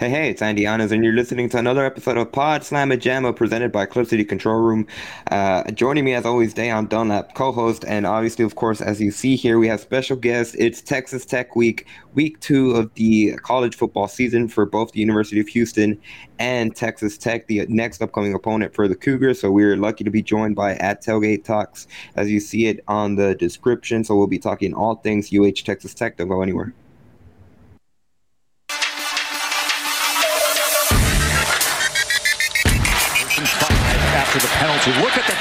Hey, hey, it's Andy Anas, and you're listening to another episode of Pod Slamma Jamma presented by Club City Control Room. Uh, joining me, as always, Dayon Dunlap, co host, and obviously, of course, as you see here, we have special guests. It's Texas Tech Week, week two of the college football season for both the University of Houston and Texas Tech, the next upcoming opponent for the Cougars. So we're lucky to be joined by at Tailgate Talks, as you see it on the description. So we'll be talking all things UH Texas Tech. Don't go anywhere. Look at the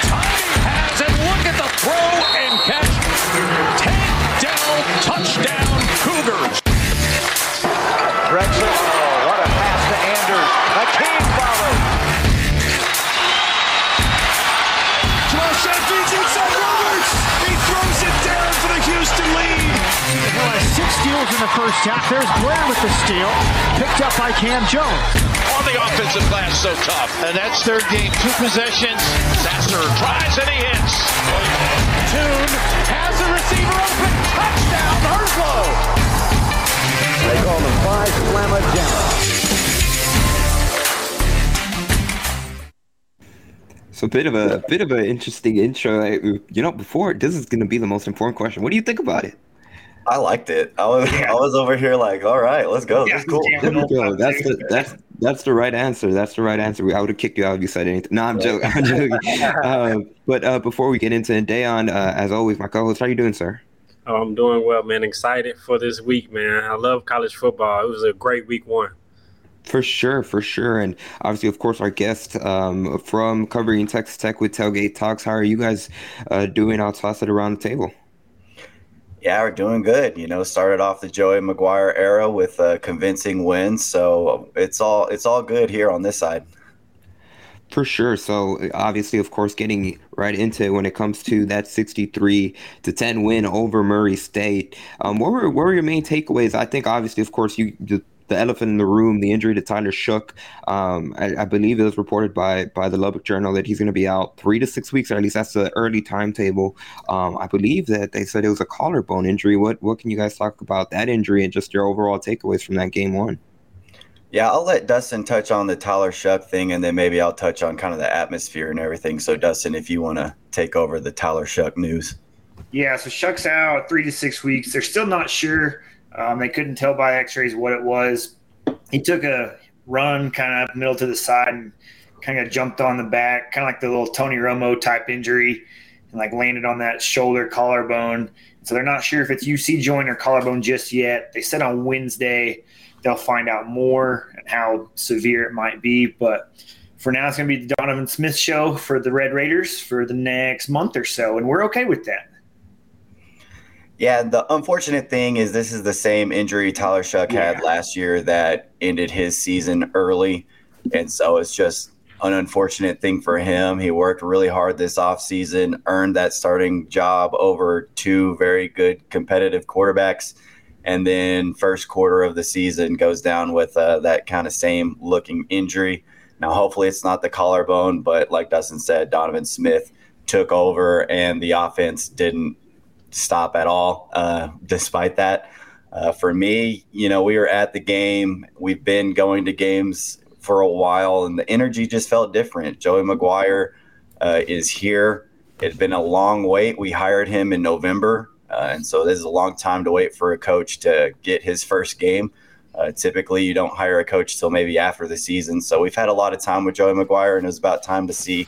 the first half. There's Blair with the steal, picked up by Cam Jones on the offensive glass so tough. And that's third game, two possessions. Sasser tries and he hits. Tune has the receiver open. Touchdown, Herslow. They call them five slamma jamma. So a bit of a bit of an interesting intro. You know, before this is going to be the most important question. What do you think about it? I liked it. I was yeah. I was over here like, all right, let's go. Yeah, that's cool. That's the that's that's the right answer. That's the right answer. I would have kicked you out if you said anything. No, I'm joking. I'm joking. uh, but uh, before we get into it, Dayon, uh, as always, my co-host, how are you doing, sir? Oh, I'm doing well, man. Excited for this week, man. I love college football. It was a great week one. For sure, for sure. And obviously, of course, our guest um, from covering Texas Tech with Tailgate Talks. How are you guys uh, doing? I'll toss it around the table. Yeah, we're doing good. You know, started off the Joey McGuire era with a convincing wins, so it's all it's all good here on this side. For sure. So obviously, of course, getting right into it when it comes to that 63 to 10 win over Murray State. Um, what were what were your main takeaways? I think obviously, of course, you the elephant in the room, the injury to Tyler Shough. Um, I, I, believe it was reported by by the Lubbock Journal that he's going to be out three to six weeks, or at least that's the early timetable. Um, I believe that they said it was a collarbone injury. What what can you guys talk about that injury and just your overall takeaways from that game one? Yeah, I'll let Dustin touch on the Tyler Shough thing, and then maybe I'll touch on kind of the atmosphere and everything. So, Dustin, if you want to take over the Tyler Shough news. Yeah, so Shough's out three to six weeks. They're still not sure um, they couldn't tell by X-rays what it was. He took a run kind of middle to the side and kind of jumped on the back, kind of like the little Tony Romo type injury, and like landed on that shoulder collarbone. So they're not sure if it's AC joint or collarbone just yet. They said on Wednesday they'll find out more and how severe it might be, but for now it's going to be the Donovan Smith show for the Red Raiders for the next month or so, and we're okay with that. Yeah, the unfortunate thing is this is the same injury Tyler Shough yeah. had last year that ended his season early. And so it's just an unfortunate thing for him. He worked really hard this offseason, earned that starting job over two very good competitive quarterbacks. And then first quarter of the season goes down with uh, that kind of same looking injury. Now, hopefully it's not the collarbone, but like Dustin said, Donovan Smith took over and the offense didn't stop at all, uh, despite that. Uh, for me, you know, we were at the game. We've been going to games for a while, and the energy just felt different. Joey McGuire uh, is here. It's been a long wait. We hired him in November, uh, and so this is a long time to wait for a coach to get his first game. Uh, typically, you don't hire a coach till maybe after the season. So we've had a lot of time with Joey McGuire, and it was about time to see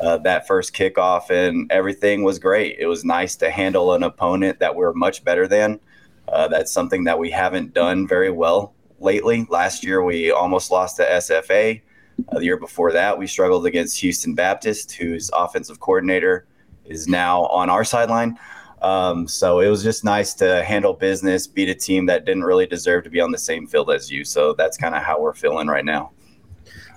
uh, that first kickoff, and everything was great. It was nice to handle an opponent that we're much better than. Uh, that's something that we haven't done very well lately. Last year, we almost lost to SFA. Uh, the year before that, we struggled against Houston Baptist, whose offensive coordinator is now on our sideline. Um, so it was just nice to handle business, beat a team that didn't really deserve to be on the same field as you. So that's kind of how we're feeling right now.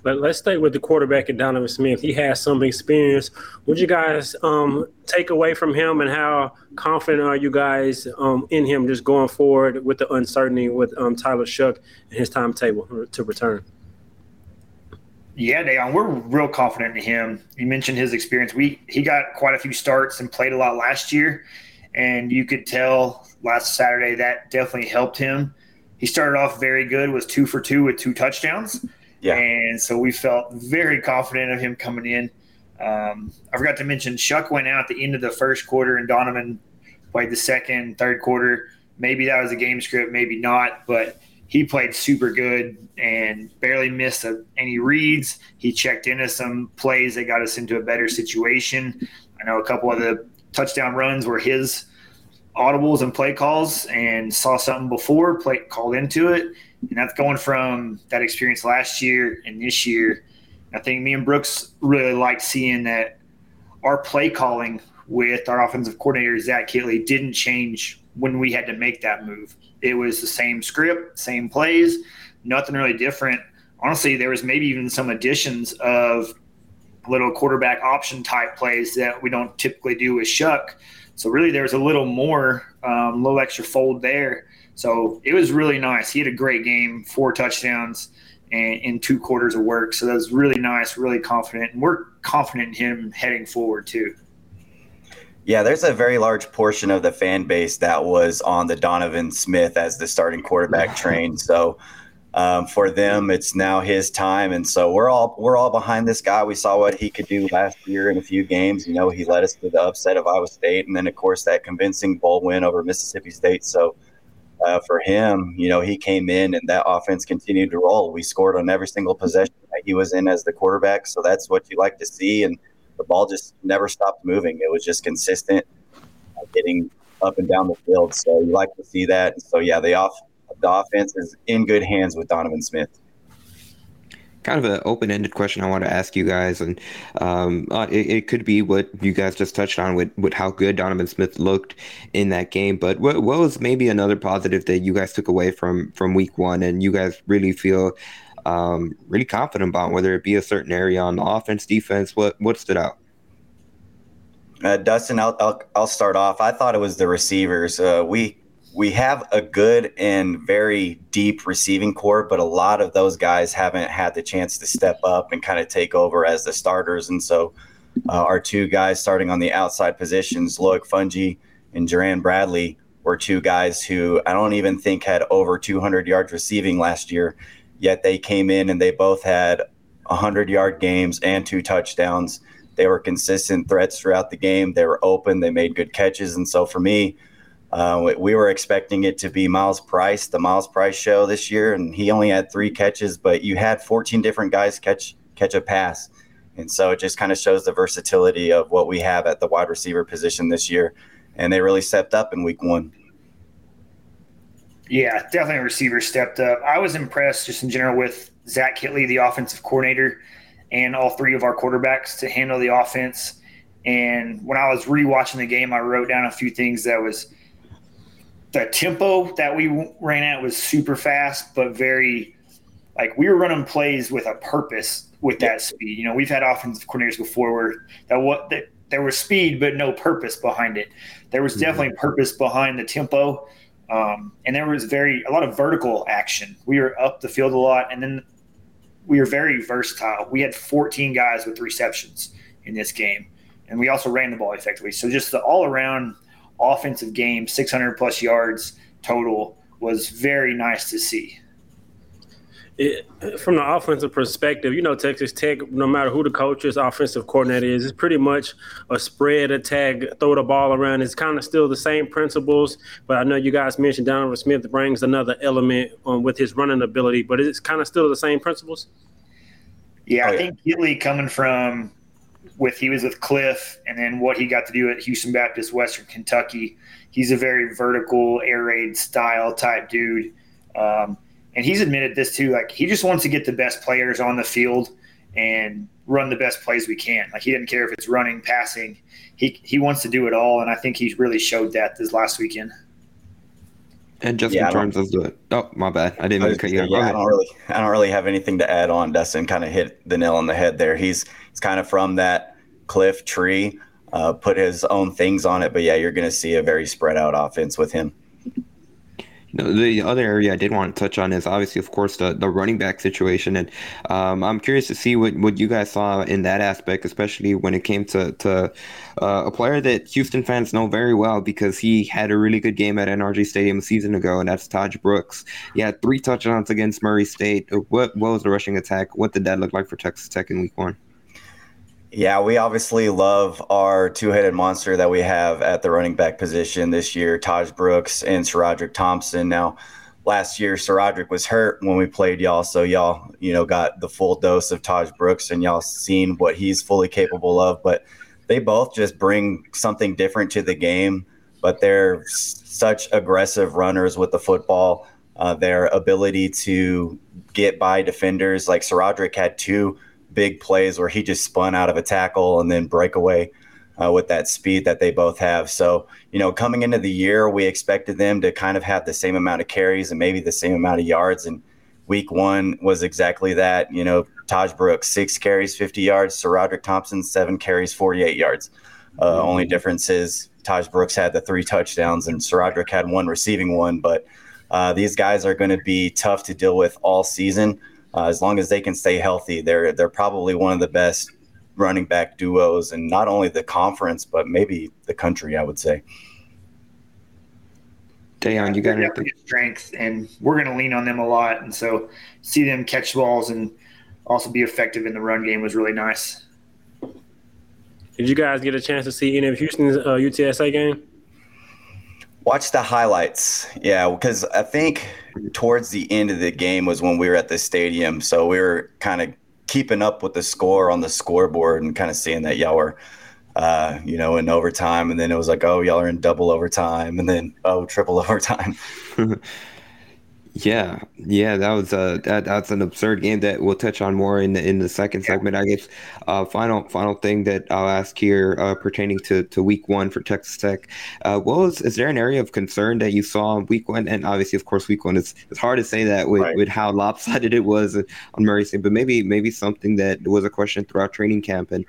Let, us stay with the quarterback Donovan Smith. He has some experience. Would you guys um, take away from him, and how confident are you guys um, in him just going forward with the uncertainty with um, Tyler Shough and his timetable to return? Yeah, Dayon, we're real confident in him. You mentioned his experience. We he got quite a few starts and played a lot last year, and you could tell last Saturday that definitely helped him he started off very good, was two for two with two touchdowns. Yeah. And so we felt very confident of him coming in. Um, I forgot to mention Shough went out at the end of the first quarter and Donovan played the second, third quarter. Maybe that was a game script, maybe not, but he played super good and barely missed a, any reads. He checked into some plays that got us into a better situation. I know a couple of the touchdown runs were his audibles and play calls and saw something before, play called into it. And that's going from that experience last year and this year. I think me and Brooks really liked seeing that our play calling with our offensive coordinator, Zach Kittley, didn't change when we had to make that move. It was the same script, same plays, nothing really different. Honestly, there was maybe even some additions of little quarterback option type plays that we don't typically do with Shough. So really, there was a little more, um, little extra fold there. So it was really nice. He had a great game, four touchdowns, and in two quarters of work. So that was really nice, really confident, and we're confident in him heading forward too. Yeah, there's a very large portion of the fan base that was on the Donovan Smith as the starting quarterback train. So um, for them, it's now his time, and so we're all we're all behind this guy. We saw what he could do last year in a few games. You know, he led us to the upset of Iowa State, and then of course that convincing bowl win over Mississippi State. So uh, for him, you know, he came in and that offense continued to roll. We scored on every single possession that he was in as the quarterback. So that's what you like to see. And the ball just never stopped moving. It was just consistent, uh, getting up and down the field. So you like to see that. So yeah, the off the offense is in good hands with Donovan Smith kind of an open-ended question I want to ask you guys, and um, uh, it, it, could be what you guys just touched on with, with how good Donovan Smith looked in that game. But what, what was maybe another positive that you guys took away from from Week One, and you guys really feel um, really confident about, whether it be a certain area on the offense, defense? What what stood out? Uh, Dustin, I'll, I'll, I'll start off. I thought it was the receivers. Uh, we we have a good and very deep receiving corps, but a lot of those guys haven't had the chance to step up and kind of take over as the starters. And so, uh, our two guys starting on the outside positions, Loic Fouonji and Jerand Bradley, were two guys who I don't even think had over 200 yards receiving last year. Yet they came in and they both had 100 yard games and two touchdowns. They were consistent threats throughout the game. They were open. They made good catches. And so for me, uh, we were expecting it to be Myles Price, the Myles Price show this year, and he only had three catches, but you had 14 different guys catch catch a pass, and so it just kind of shows the versatility of what we have at the wide receiver position this year, and they really stepped up in Week One. Yeah, definitely receivers stepped up. I was impressed just in general with Zach Kittley, the offensive coordinator, and all three of our quarterbacks to handle the offense. And when I was rewatching the game, I wrote down a few things that was the tempo that we ran at was super fast, but very like we were running plays with a purpose with that speed. You know, we've had offensive coordinators before where that what that there was speed but no purpose behind it. There was mm-hmm. definitely mm-hmm. purpose behind the tempo, um, and there was very a lot of vertical action. We were up the field a lot, and then we were very versatile. We had 14 guys with receptions in this game, and we also ran the ball effectively. So just the all around offensive game, 600 plus yards total, was very nice to see. It, from the offensive perspective, you know, Texas Tech, no matter who the coach is, offensive coordinator is, it's pretty much a spread attack, throw the ball around. It's kind of still the same principles, but I know you guys mentioned Donovan Smith brings another element um, with his running ability, but it's kind of still the same principles. Yeah, I think Kittley coming from with he was with Kliff, and then what he got to do at Houston Baptist Western Kentucky. He's a very vertical air raid style type dude, um, and he's admitted this too. Like he just wants to get the best players on the field and run the best plays we can. Like he didn't care if it's running, passing. He he wants to do it all, and I think he really showed that this last weekend. And just yeah, in terms of the oh my bad, I didn't mean to cut you. Yeah, I don't really I don't really have anything to add on. Dustin kind of hit the nail on the head there. He's he's kind of from that Kliff tree, uh, put his own things on it. But yeah, you're going to see a very spread out offense with him. The other area I did want to touch on is obviously, of course, the, the running back situation, and um, I'm curious to see what, what you guys saw in that aspect, especially when it came to to uh, a player that Houston fans know very well because he had a really good game at NRG Stadium a season ago, and that's Tahj Brooks. He had three touchdowns against Murray State. What what was the rushing attack? What did that look like for Texas Tech in Week One? Yeah, we obviously love our two-headed monster that we have at the running back position this year, Tahj Brooks and SaRodorick Thompson. Now, last year SaRodorick was hurt when we played y'all, so y'all, you know, got the full dose of Tahj Brooks and y'all seen what he's fully capable of. But they both just bring something different to the game. But they're such aggressive runners with the football. Uh, their ability to get by defenders, like SaRodorick had two big plays where he just spun out of a tackle and then breakaway uh, with that speed that they both have. So, you know, coming into the year, we expected them to kind of have the same amount of carries and maybe the same amount of yards. And week one was exactly that. You know, Tahj Brooks, six carries, 50 yards. SaRodorick Thompson, seven carries, 48 yards. Uh, mm-hmm. Only difference is Tahj Brooks had the three touchdowns and SaRodorick had one receiving one. But uh, these guys are going to be tough to deal with all season uh, as long as they can stay healthy, they're they're probably one of the best running back duos and not only the conference but maybe the country. I would say. Dayon, you got anything? Strength, and we're going to lean on them a lot, and so see them catch balls and also be effective in the run game was really nice. Did you guys get a chance to see any of Houston's uh, UTSA game? Watch the highlights. Yeah, because I think towards the end of the game was when we were at the stadium. So we were kind of keeping up with the score on the scoreboard and kind of seeing that y'all were, uh, you know, in overtime. And then it was like, oh, y'all are in double overtime. And then, oh, triple overtime. Yeah, yeah, that was a that, that's an absurd game that we'll touch on more in the in the second segment. I guess uh, final final thing that I'll ask here uh, pertaining to, to week one for Texas Tech. Uh, what was is there an area of concern that you saw in week one? And obviously, of course, week one it's it's hard to say that with, right. with how lopsided it was on Murray State, but maybe maybe something that was a question throughout training camp, and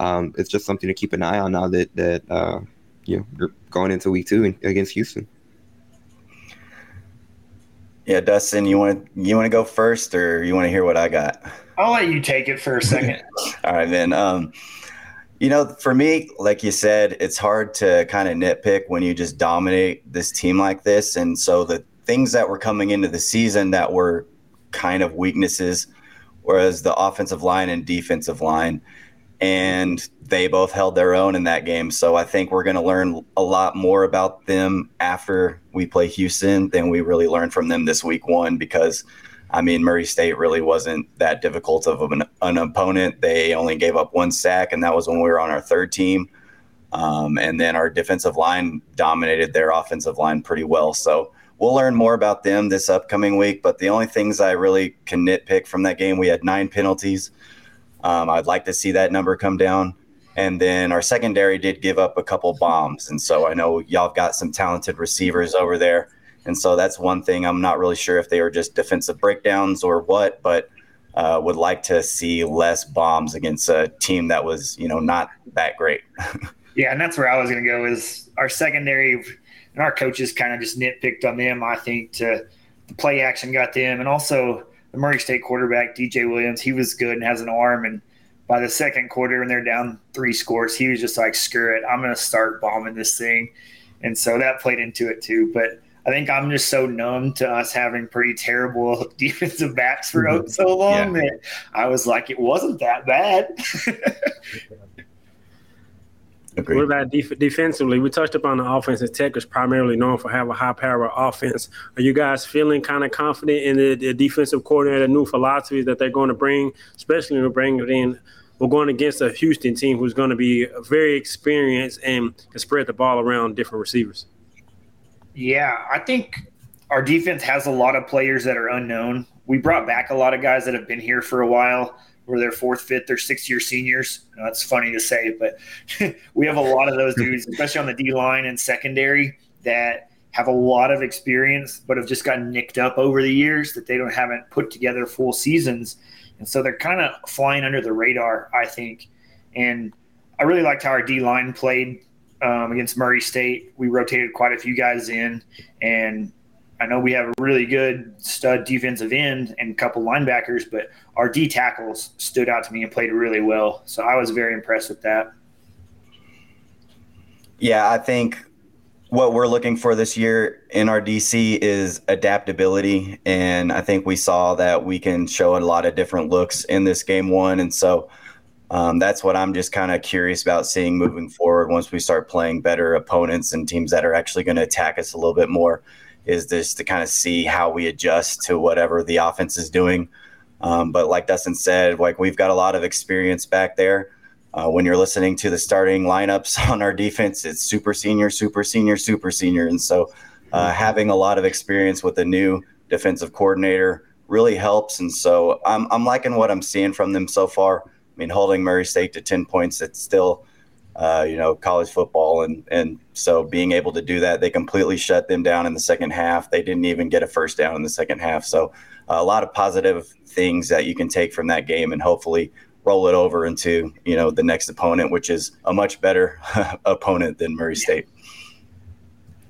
um, it's just something to keep an eye on now that that uh, you know you're going into week two against Houston. Yeah, Dustin, you want to you want to go first, or you want to hear what I got? I'll let you take it for a second. All right, then. Um, you know, for me, like you said, it's hard to kind of nitpick when you just dominate this team like this, and so the things that were coming into the season that were kind of weaknesses, whereas the offensive line and defensive line and they both held their own in that game. So I think we're going to learn a lot more about them after we play Houston than we really learned from them this week one because. I mean, Murray State really wasn't that difficult of an, an, opponent. They only gave up one sack, and that was when we were on our third team. Um, and then our defensive line dominated their offensive line pretty well. So we'll learn more about them this upcoming week. But the only things I really can nitpick from that game, we had nine penalties. Um, I'd like to see that number come down. And then our secondary did give up a couple bombs. And so I know y'all have got some talented receivers over there. And so that's one thing I'm not really sure if they were just defensive breakdowns or what, but uh, would like to see less bombs against a team that was, you know, not that great. yeah, and that's where I was going to go is our secondary and our coaches kind of just nitpicked on them, I think, to the play action got them. And also the Murray State quarterback, DJ Williams, he was good and has an arm. And by the second quarter, when they're down three scores, he was just like, screw it, I'm going to start bombing this thing. And so that played into it too. But I think I'm just so numb to us having pretty terrible defensive backs for mm-hmm. so long yeah. that I was like, it wasn't that bad. Agreed. What about def- defensively? We touched upon the offense, and Tech is primarily known for having a high power offense. Are you guys feeling kind of confident in the, the defensive coordinator, new philosophies that they're going to bring, especially when we bring it in? We're going against a Houston team who's going to be very experienced and can spread the ball around different receivers. Yeah, I think our defense has a lot of players that are unknown. We brought back a lot of guys that have been here for a while where they're fourth, fifth, or sixth year seniors. That's funny to say, but we have a lot of those dudes, especially on the D line and secondary, that have a lot of experience, but have just gotten nicked up over the years that they don't haven't put together full seasons, and so they're kind of flying under the radar, I think. And I really liked how our D line played um, against Murray State. We rotated quite a few guys in, and I know we have a really good stud defensive end and a couple linebackers, but our D tackles stood out to me and played really well. So I was very impressed with that. Yeah, I think what we're looking for this year in our DC is adaptability. And I think we saw that we can show a lot of different looks in this game one. And so um, that's what I'm just kind of curious about seeing moving forward once we start playing better opponents and teams that are actually going to attack us a little bit more. Is just to kind of see how we adjust to whatever the offense is doing? Um, but like Dustin said, like we've got a lot of experience back there. Uh, when you're listening to the starting lineups on our defense, it's super senior, super senior, super senior. And so uh, having a lot of experience with a new defensive coordinator really helps. And so I'm, I'm liking what I'm seeing from them so far. I mean, holding Murray State to 10 points, it's still, uh, you know, college football. And, and so being able to do that, they completely shut them down in the second half. They didn't even get a first down in the second half. So a lot of positive things that you can take from that game and hopefully roll it over into you know the next opponent, which is a much better opponent than Murray State.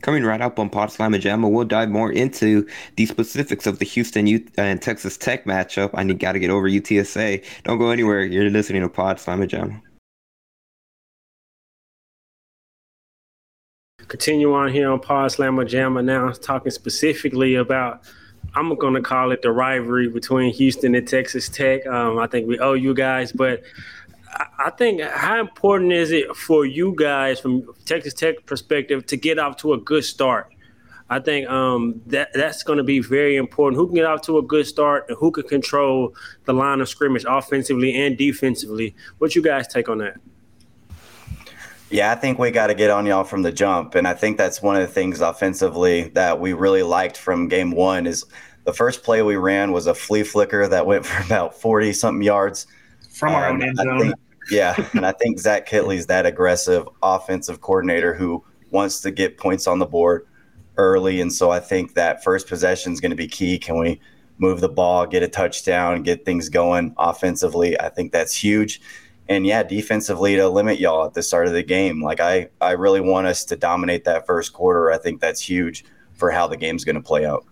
Coming right up on Pod Slam Jamma, we'll dive more into the specifics of the Houston U- and Texas Tech matchup. I need got to get over UTSA. Don't go anywhere. You're listening to Pod Slam Jamma. Continue on here on Pod Slamma Jamma now, talking specifically about I'm going to call it the rivalry between Houston and Texas Tech. Um, I think we owe you guys, but I think how important is it for you guys from Texas Tech perspective to get off to a good start? I think um, that that's going to be very important. Who can get off to a good start and who can control the line of scrimmage offensively and defensively? What you guys take on that? Yeah, I think we got to get on y'all from the jump, and I think that's one of the things offensively that we really liked from game one. Is the first play we ran was a flea flicker that went for about forty something yards from our um, own end zone. Think, yeah, and I think Zach Kittley's that aggressive offensive coordinator who wants to get points on the board early, and so I think that first possession is going to be key. Can we move the ball, get a touchdown, get things going offensively? I think that's huge and yeah, defensively to limit y'all at the start of the game. Like I, I really want us to dominate that first quarter. I think that's huge for how the game's going to play out.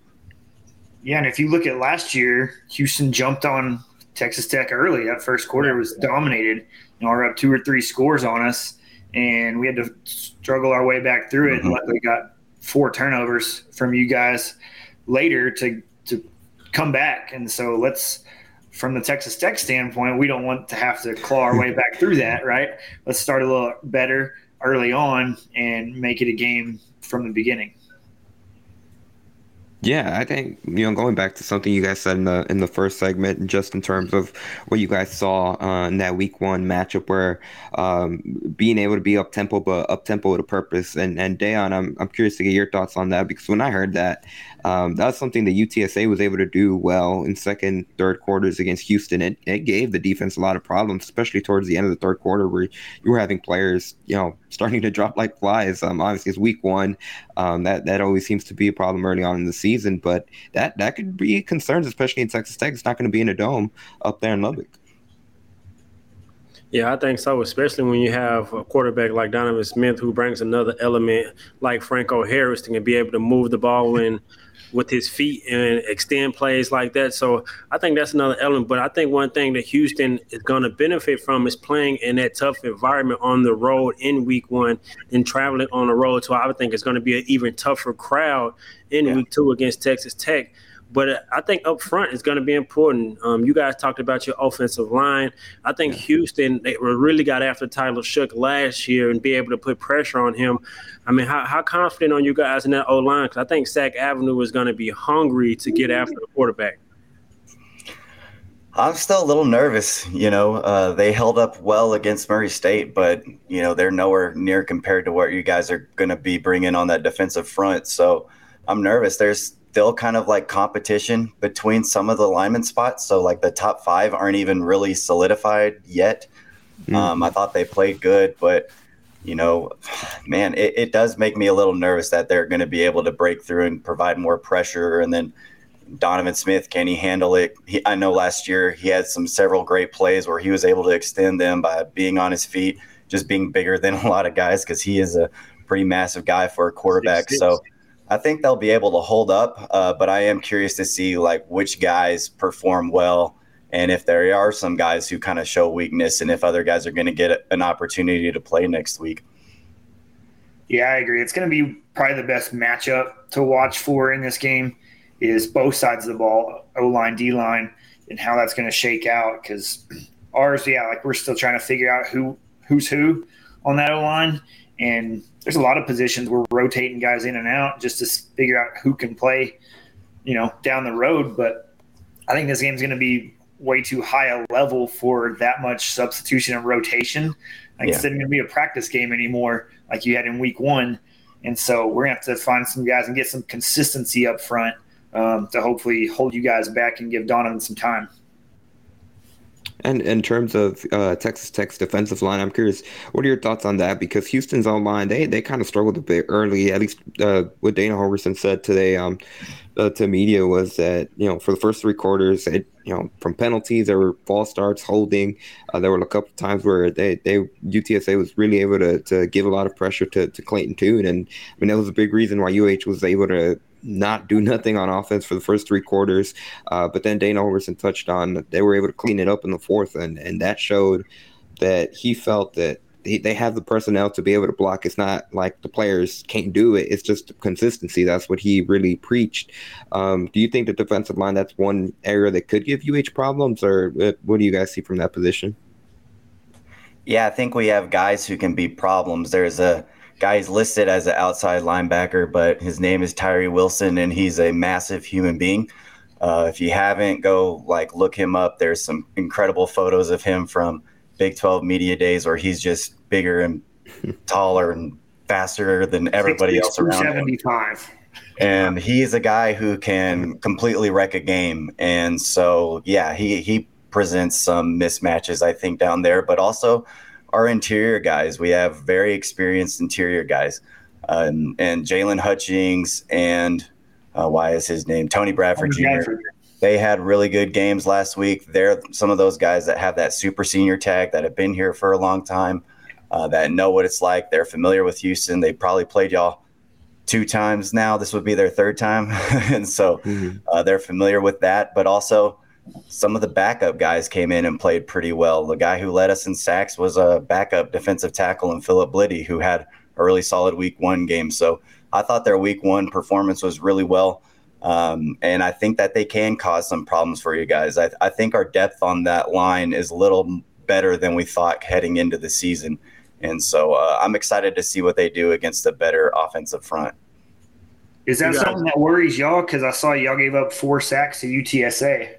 Yeah, and if you look at last year, Houston jumped on Texas Tech early. That first quarter was dominated. You know, we're up two or three scores on us, and we had to struggle our way back through it. Mm-hmm. Luckily, got four turnovers from you guys later to to come back. And so let's from the Texas Tech standpoint, we don't want to have to claw our way back through that, right? Let's start a little better early on and make it a game from the beginning. Yeah, I think you know going back to something you guys said in the in the first segment, just in terms of what you guys saw uh, in that week one matchup, where um, being able to be up tempo but up tempo with a purpose. And and Dayon, I'm I'm curious to get your thoughts on that because when I heard that, um, that's something that UTSA was able to do well in second, third quarters against Houston. It, it gave the defense a lot of problems, especially towards the end of the third quarter where you were having players, you know, starting to drop like flies. Um, obviously, it's week one. Um, that that always seems to be a problem early on in the season, but that that could be concerns, especially in Texas Tech. It's not going to be in a dome up there in Lubbock. Yeah, I think so, especially when you have a quarterback like Donovan Smith who brings another element like Franco Harris to be able to move the ball in with his feet and extend plays like that. So I think that's another element. But I think one thing that Houston is going to benefit from is playing in that tough environment on the road in week one and traveling on the road. So I would think it's going to be an even tougher crowd in yeah. week two against Texas Tech. But I think up front is going to be important. Um, you guys talked about your offensive line. I think Houston they really got after Tyler Shough last year and be able to put pressure on him. I mean, how, how confident are you guys in that O line? Because I think Sac Avenue is going to be hungry to get after the quarterback. I'm still a little nervous. You know, uh, they held up well against Murray State, but you know they're nowhere near compared to what you guys are going to be bringing on that defensive front. So I'm nervous. There's still kind of like competition between some of the lineman spots. So like the top five aren't even really solidified yet. Mm. Um, I thought they played good, but you know, man, it, it does make me a little nervous that they're going to be able to break through and provide more pressure. And then Donovan Smith, can he handle it? He, I know last year he had some several great plays where he was able to extend them by being on his feet, just being bigger than a lot of guys because he is a pretty massive guy for a quarterback. Six, six. So I think they'll be able to hold up, uh, but I am curious to see like which guys perform well, and if there are some guys who kind of show weakness, and if other guys are going to get an opportunity to play next week. Yeah, I agree. It's going to be probably the best matchup to watch for in this game is both sides of the ball, O line, D line, and how that's going to shake out. Because ours, yeah, like we're still trying to figure out who who's who on that O line, and there's a lot of positions we're rotating guys in and out just to figure out who can play, you know, down the road. But I think this game's going to be way too high a level for that much substitution and rotation. Like yeah. it's not going to be a practice game anymore, like you had in week one. And so we're going to have to find some guys and get some consistency up front um, to hopefully hold you guys back and give Donovan some time. And in terms of uh, Texas Tech's defensive line, I'm curious, what are your thoughts on that? Because Houston's online, they they kind of struggled a bit early. At least uh, what Dana Holgorsen said today um, uh, to media was that you know for the first three quarters, it, you know from penalties, there were false starts, holding. Uh, there were a couple of times where they, they UTSA was really able to, to give a lot of pressure to, to Clayton Tune, and I mean that was a big reason why UH was able to not do nothing on offense for the first three quarters. Uh, but then Dana Holgorsen touched on they were able to clean it up in the fourth, and and that showed that he felt that they, they have the personnel to be able to block. It's not like the players can't do it. It's just consistency. That's what he really preached. Um, do you think the defensive line that's one area that could give UH problems, or what do you guys see from that position? Yeah, I think we have guys who can be problems. There's a guy's listed as an outside linebacker, but his name is Tyree Wilson, and he's a massive human being. Uh, if you haven't, go like look him up. There's some incredible photos of him from Big 12 media days where he's just bigger and taller and faster than everybody else around 75. him. And he's a guy who can completely wreck a game. And so, yeah, he he presents some mismatches, I think, down there, but also our interior guys. We have very experienced interior guys, um, and Jaylon Hutchings and uh, why is his name Tony Bradford Jr. Bradford. They had really good games last week. They're some of those guys that have that super senior tag that have been here for a long time, uh, that know what it's like. They're familiar with Houston. They probably played y'all two times now. This would be their third time, and so mm-hmm. uh, they're familiar with that. But also some of the backup guys came in and played pretty well. The guy who led us in sacks was a backup defensive tackle in Philip Blidi, who had a really solid week one game. So I thought their week one performance was really well. Um, and I think that they can cause some problems for you guys. I, I think our depth on that line is a little better than we thought heading into the season. And so uh, I'm excited to see what they do against a better offensive front. Is that something that worries y'all? Because I saw y'all gave up four sacks to UTSA.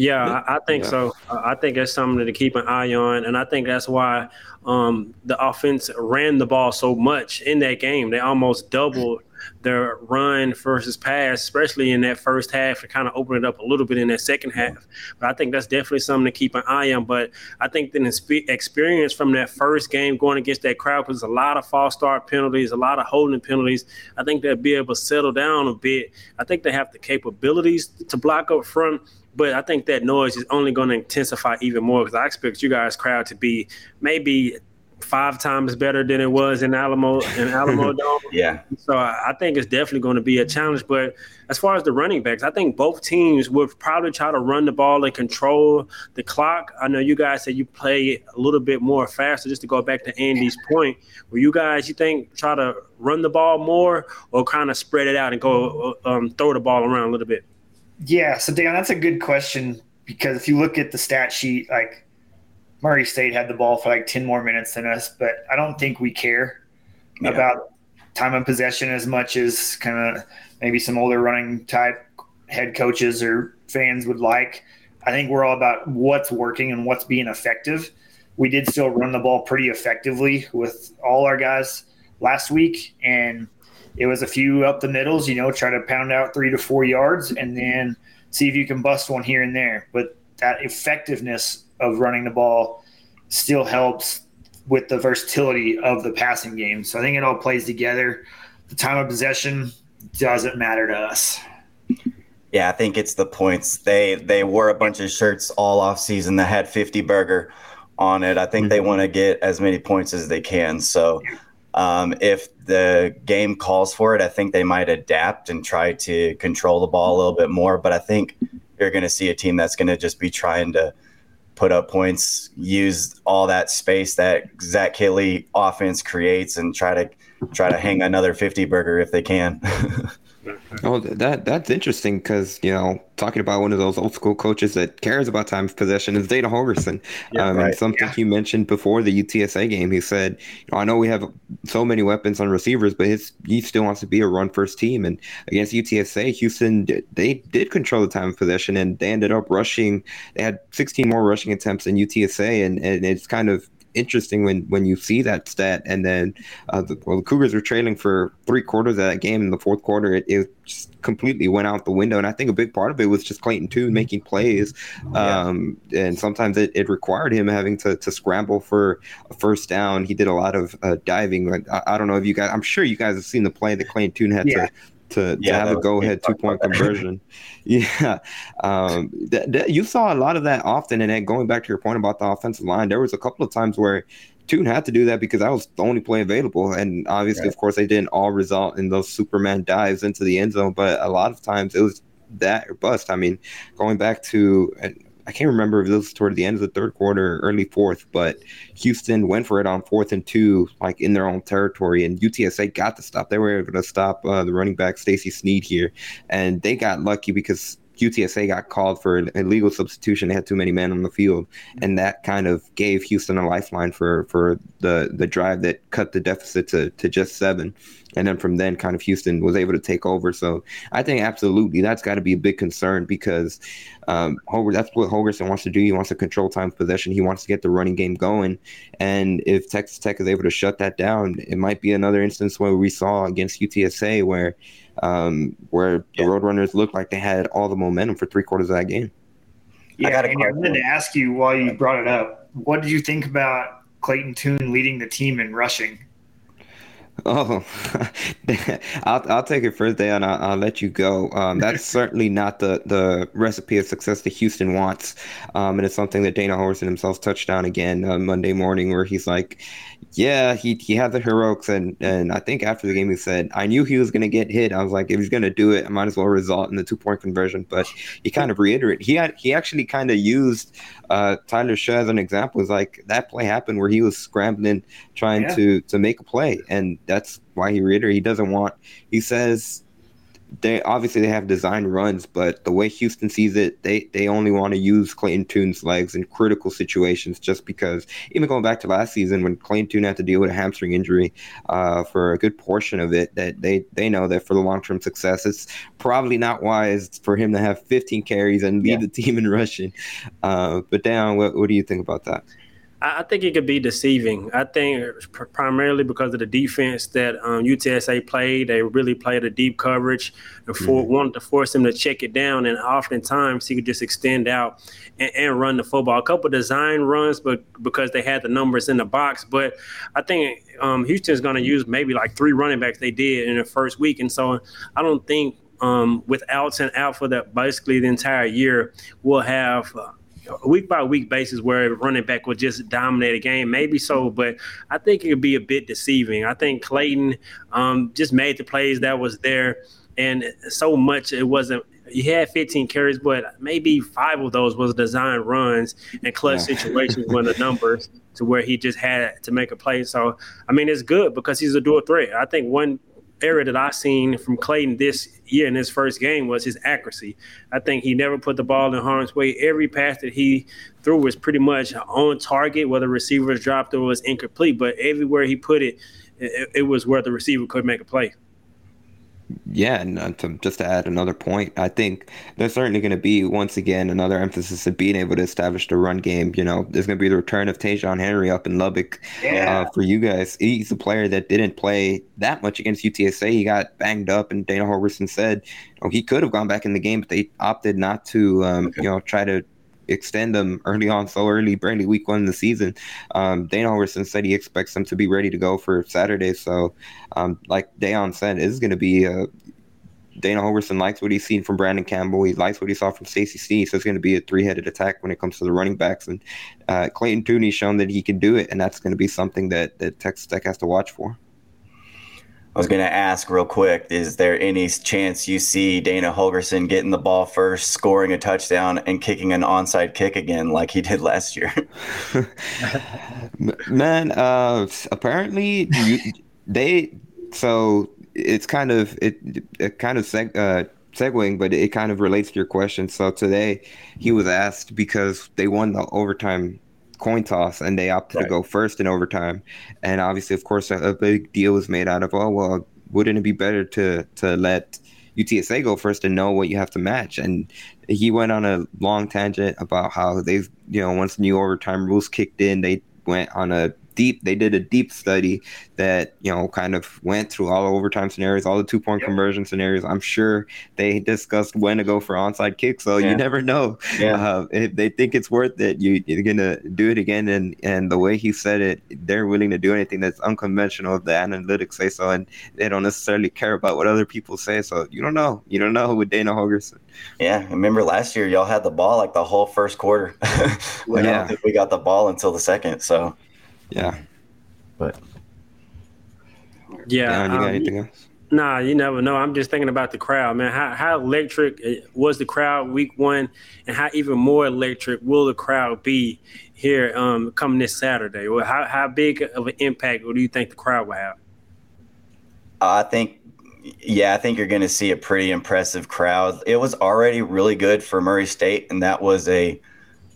Yeah, I, I think yeah. so. I think it's something to keep an eye on, and I think that's why um, the offense ran the ball so much in that game. They almost doubled their run versus pass, especially in that first half, to kind of open it up a little bit in that second half. But I think that's definitely something to keep an eye on. But I think the experience from that first game going against that crowd was a lot of false start penalties, a lot of holding penalties. I think they'll be able to settle down a bit. I think they have the capabilities to block up front. But I think that noise is only going to intensify even more because I expect you guys' crowd to be maybe five times better than it was in Alamo in Alamo Dome. yeah. So I think it's definitely going to be a challenge. But as far as the running backs, I think both teams would probably try to run the ball and control the clock. I know you guys said you play a little bit more faster. Just to go back to Andy's point, where you guys you think try to run the ball more or kind of spread it out and go um, throw the ball around a little bit? Yeah. So Dan, that's a good question because if you look at the stat sheet, like Murray State had the ball for like 10 more minutes than us, but I don't think we care yeah. about time of possession as much as kind of maybe some older running type head coaches or fans would like. I think we're all about what's working and what's being effective. We did still run the ball pretty effectively with all our guys last week, and it was a few up the middles, you know, try to pound out three to four yards and then see if you can bust one here and there. But that effectiveness of running the ball still helps with the versatility of the passing game. So I think it all plays together. The time of possession doesn't matter to us. Yeah, I think it's the points. They they wore a bunch of shirts all off season that had 50 burger on it. I think mm-hmm. they want to get as many points as they can. So Um, if the game calls for it, I think they might adapt and try to control the ball a little bit more. But I think you're going to see a team that's going to just be trying to put up points, use all that space that Zach Kittley offense creates, and try to try to hang another 50 burger if they can. Oh, that that's interesting because you know talking about one of those old school coaches that cares about time of possession is Dana Holgorsen. Yeah, um, right. And something yeah. he mentioned before the UTSA game, he said, you know, "I know we have so many weapons on receivers, but his he still wants to be a run first team." And against UTSA, Houston they did control the time of possession, and they ended up rushing. They had 16 more rushing attempts than UTSA, and and it's kind of interesting when when you see that stat. And then, uh, the, well, the Cougars were trailing for three quarters of that game. In the fourth quarter, it, it just completely went out the window. And I think a big part of it was just Clayton Tune making plays. Um, yeah. And sometimes it, it required him having to, to scramble for a first down. He did a lot of uh, diving. I, I, don't know if you guys, I'm sure you guys have seen the play that Clayton Tune had yeah. to to, yeah, to have a go ahead two point conversion. yeah. Um, th- th- you saw a lot of that often. And then going back to your point about the offensive line, there was a couple of times where Tune had to do that because that was the only play available. And obviously, right. of course, they didn't all result in those Superman dives into the end zone, but a lot of times it was that or bust. I mean, going back to, I can't remember if it was toward the end of the third quarter, or early fourth, but Houston went for it on fourth and two, like in their own territory, and UTSA got the stop. They were able to stop uh, the running back Stacy Sneed here, and they got lucky because UTSA got called for an illegal substitution. They had too many men on the field, and that kind of gave Houston a lifeline for for the the drive that cut the deficit to to just seven. And then from then, kind of Houston was able to take over. So I think absolutely that's got to be a big concern because um, Hoger, that's what Holgorsen wants to do. He wants to control time of possession. He wants to get the running game going. And if Texas Tech is able to shut that down, it might be another instance where we saw against UTSA where um, where yeah. the Roadrunners looked like they had all the momentum for three quarters of that game. Yeah, I, and I wanted to ask you while you brought it up, what did you think about Clayton Tune leading the team in rushing? Oh, I'll, I'll take it first, day, and I'll, I'll let you go. Um, that's certainly not the, the recipe of success that Houston wants. Um, and it's something that Dana Holgorsen himself touched on again uh, Monday morning, where he's like, yeah, he he had the heroics, and and I think after the game he said, I knew he was going to get hit. I was like, if he's going to do it, I might as well result in the two point conversion. But he kind of reiterated he had he actually kind of used uh, Tyler Shough as an example. Is like that play happened where he was scrambling trying yeah. to to make a play, and that's why he reiterated he doesn't want. He says they obviously they have design runs, but the way Houston sees it, they they only want to use Clayton Tune's legs in critical situations. Just because, even going back to last season when Clayton Tune had to deal with a hamstring injury uh, for a good portion of it, that they they know that for the long term success, it's probably not wise for him to have 15 carries and lead yeah. the team in rushing. Uh, but Dan, what what do you think about that? I think it could be deceiving. I think primarily because of the defense that um, UTSA played. They really played a deep coverage and for, mm-hmm. wanted to force him to check it down. And oftentimes he could just extend out and, and run the football. A couple design runs, but because they had the numbers in the box. But I think um, Houston's going to use maybe like three running backs they did in the first week. And so I don't think um, with outs and out for that basically the entire year, we'll have. Uh, week by week basis where running back will just dominate a game. Maybe so, but I think it could be a bit deceiving. I think Clayton um, just made the plays that was there, and so much it wasn't. He had 15 carries, but maybe five of those was design runs and clutch yeah. situations when the numbers to where he just had to make a play. So I mean, it's good because he's a dual threat. I think one area that I seen from Clayton this year in his first game was his accuracy. I think he never put the ball in harm's way. Every pass that he threw was pretty much on target, whether receivers dropped or was incomplete. But everywhere he put it, it, it was where the receiver could make a play yeah, and uh, to, just to add another point, I think there's certainly going to be once again another emphasis of being able to establish the run game. You know, there's going to be the return of Ta'Zhawn Henry up in Lubbock yeah. uh, for you guys. He's a player that didn't play that much against UTSA. He got banged up, and Dana Holgorsen said you know, he could have gone back in the game, but they opted not to. Um, okay. You know, try to extend them early on, so early, barely week one in the season. Um, Dana Holgorsen said he expects them to be ready to go for Saturday. So, um, like Dayon said, it's going to be a Dana Holgorsen likes what he's seen from Brandon Campbell. He likes what he saw from Stacy Sneed. So it's going to be a three-headed attack when it comes to the running backs. And uh, Clayton Tune's shown that he can do it, and that's going to be something that, that Texas Tech has to watch for. I was going to ask real quick: Is there any chance you see Dana Holgorsen getting the ball first, scoring a touchdown, and kicking an onside kick again, like he did last year? Man, uh, apparently you, they so it's kind of it, it kind of seg, uh, segueing, but it kind of relates to your question. So today he was asked because they won the overtime coin toss and they opted right. to go first in overtime. And obviously, of course, a, a, big deal was made out of, oh, well, wouldn't it be better to, to let UTSA go first and know what you have to match? And he went on a long tangent about how they've, you know, once the new overtime rules kicked in, they went on a deep they did a deep study that you know kind of went through all the overtime scenarios all the two point yep. conversion scenarios i'm sure they discussed when to go for onside kicks so yeah. you never know yeah. uh, if they think it's worth it you, you're gonna do it again and and the way he said it they're willing to do anything that's unconventional if the analytics say so and they don't necessarily care about what other people say so you don't know you don't know with dana holgorsen yeah I remember last year y'all had the ball like the whole first quarter we yeah. don't think we got the ball until the second so yeah. But yeah, Don, you got um, anything else? Nah, you never know. I'm just thinking about the crowd, man. How how electric was the crowd week one, and how even more electric will the crowd be here um, coming this Saturday? Well, how how big of an impact do you think the crowd will have? I think, yeah, I think you're going to see a pretty impressive crowd. It was already really good for Murray State, and that was a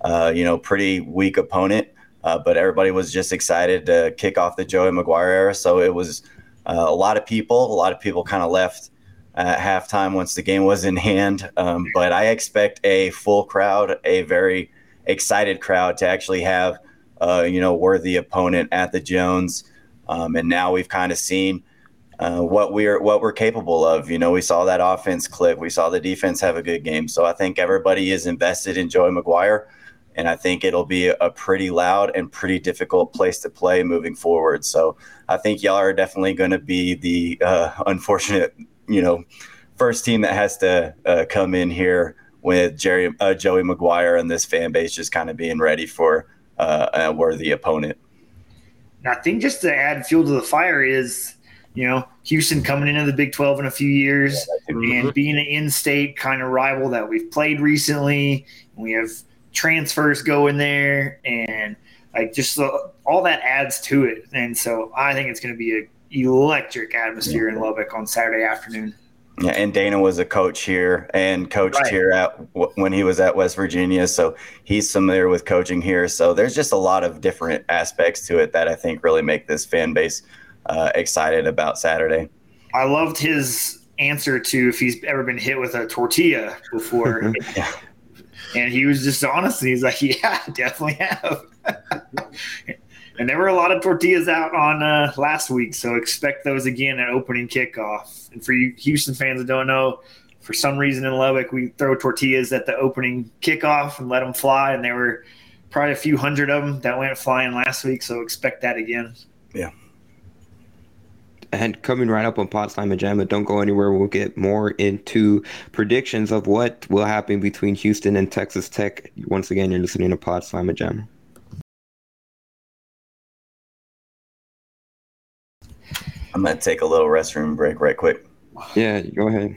uh, you know pretty weak opponent. Uh, but everybody was just excited to kick off the Joey McGuire era. So it was uh, a lot of people. A lot of people kind of left at halftime once the game was in hand. Um, but I expect a full crowd, a very excited crowd to actually have, uh, you know, worthy opponent at the Jones. Um, and now we've kind of seen uh, what we're what we're capable of. You know, we saw that offense click. We saw the defense have a good game. So I think everybody is invested in Joey McGuire and I think it'll be a pretty loud and pretty difficult place to play moving forward. So I think y'all are definitely going to be the uh, unfortunate, you know, first team that has to uh, come in here with Jerry uh, Joey McGuire and this fan base just kind of being ready for uh, a worthy opponent. I think just to add fuel to the fire is, you know, Houston coming into the Big 12 in a few years and being an in-state kind of rival that we've played recently. We have – transfers go in there and like just the, all that adds to it. And so I think it's going to be an electric atmosphere in Lubbock on Saturday afternoon. Yeah, and Dana was a coach here and coached right. here at when he was at West Virginia, so he's familiar with coaching here. So there's just a lot of different aspects to it that I think really make this fan base uh, excited about Saturday. I loved his answer to if he's ever been hit with a tortilla before. yeah. And he was just honest. And he's like, yeah, definitely have. and there were a lot of tortillas out on uh, last week. So expect those again at opening kickoff. And for you Houston fans that don't know, for some reason in Lubbock, we throw tortillas at the opening kickoff and let them fly. And there were probably a few hundred of them that went flying last week. So expect that again. Yeah and coming right up on Pod and Jam, don't go anywhere. We'll get more into predictions of what will happen between Houston and Texas Tech. Once again, you're listening to Pod and Jam. I'm gonna take a little restroom break right quick. Yeah, go ahead.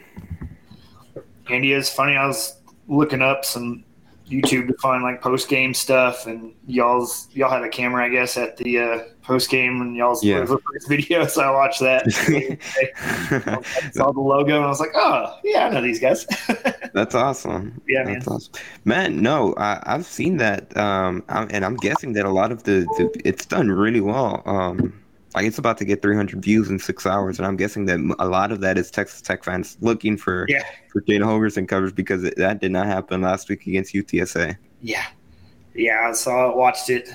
Andy, it's funny. I was looking up some YouTube to find like post game stuff, and y'all's y'all had a camera, I guess, at the uh, post game and y'all's yeah. video, so I watched that. I saw the logo and I was like, oh yeah, I know these guys. That's awesome. Yeah, That's man. awesome. Man, no, I, have seen that, um, I'm, and I'm guessing that a lot of the, the it's done really well. Um, like it's about to get 300 views in six hours, and I'm guessing that a lot of that is Texas Tech fans looking for yeah. for Dana Holgorsen coverage because it, that did not happen last week against UTSA. Yeah, yeah, I saw it, watched it.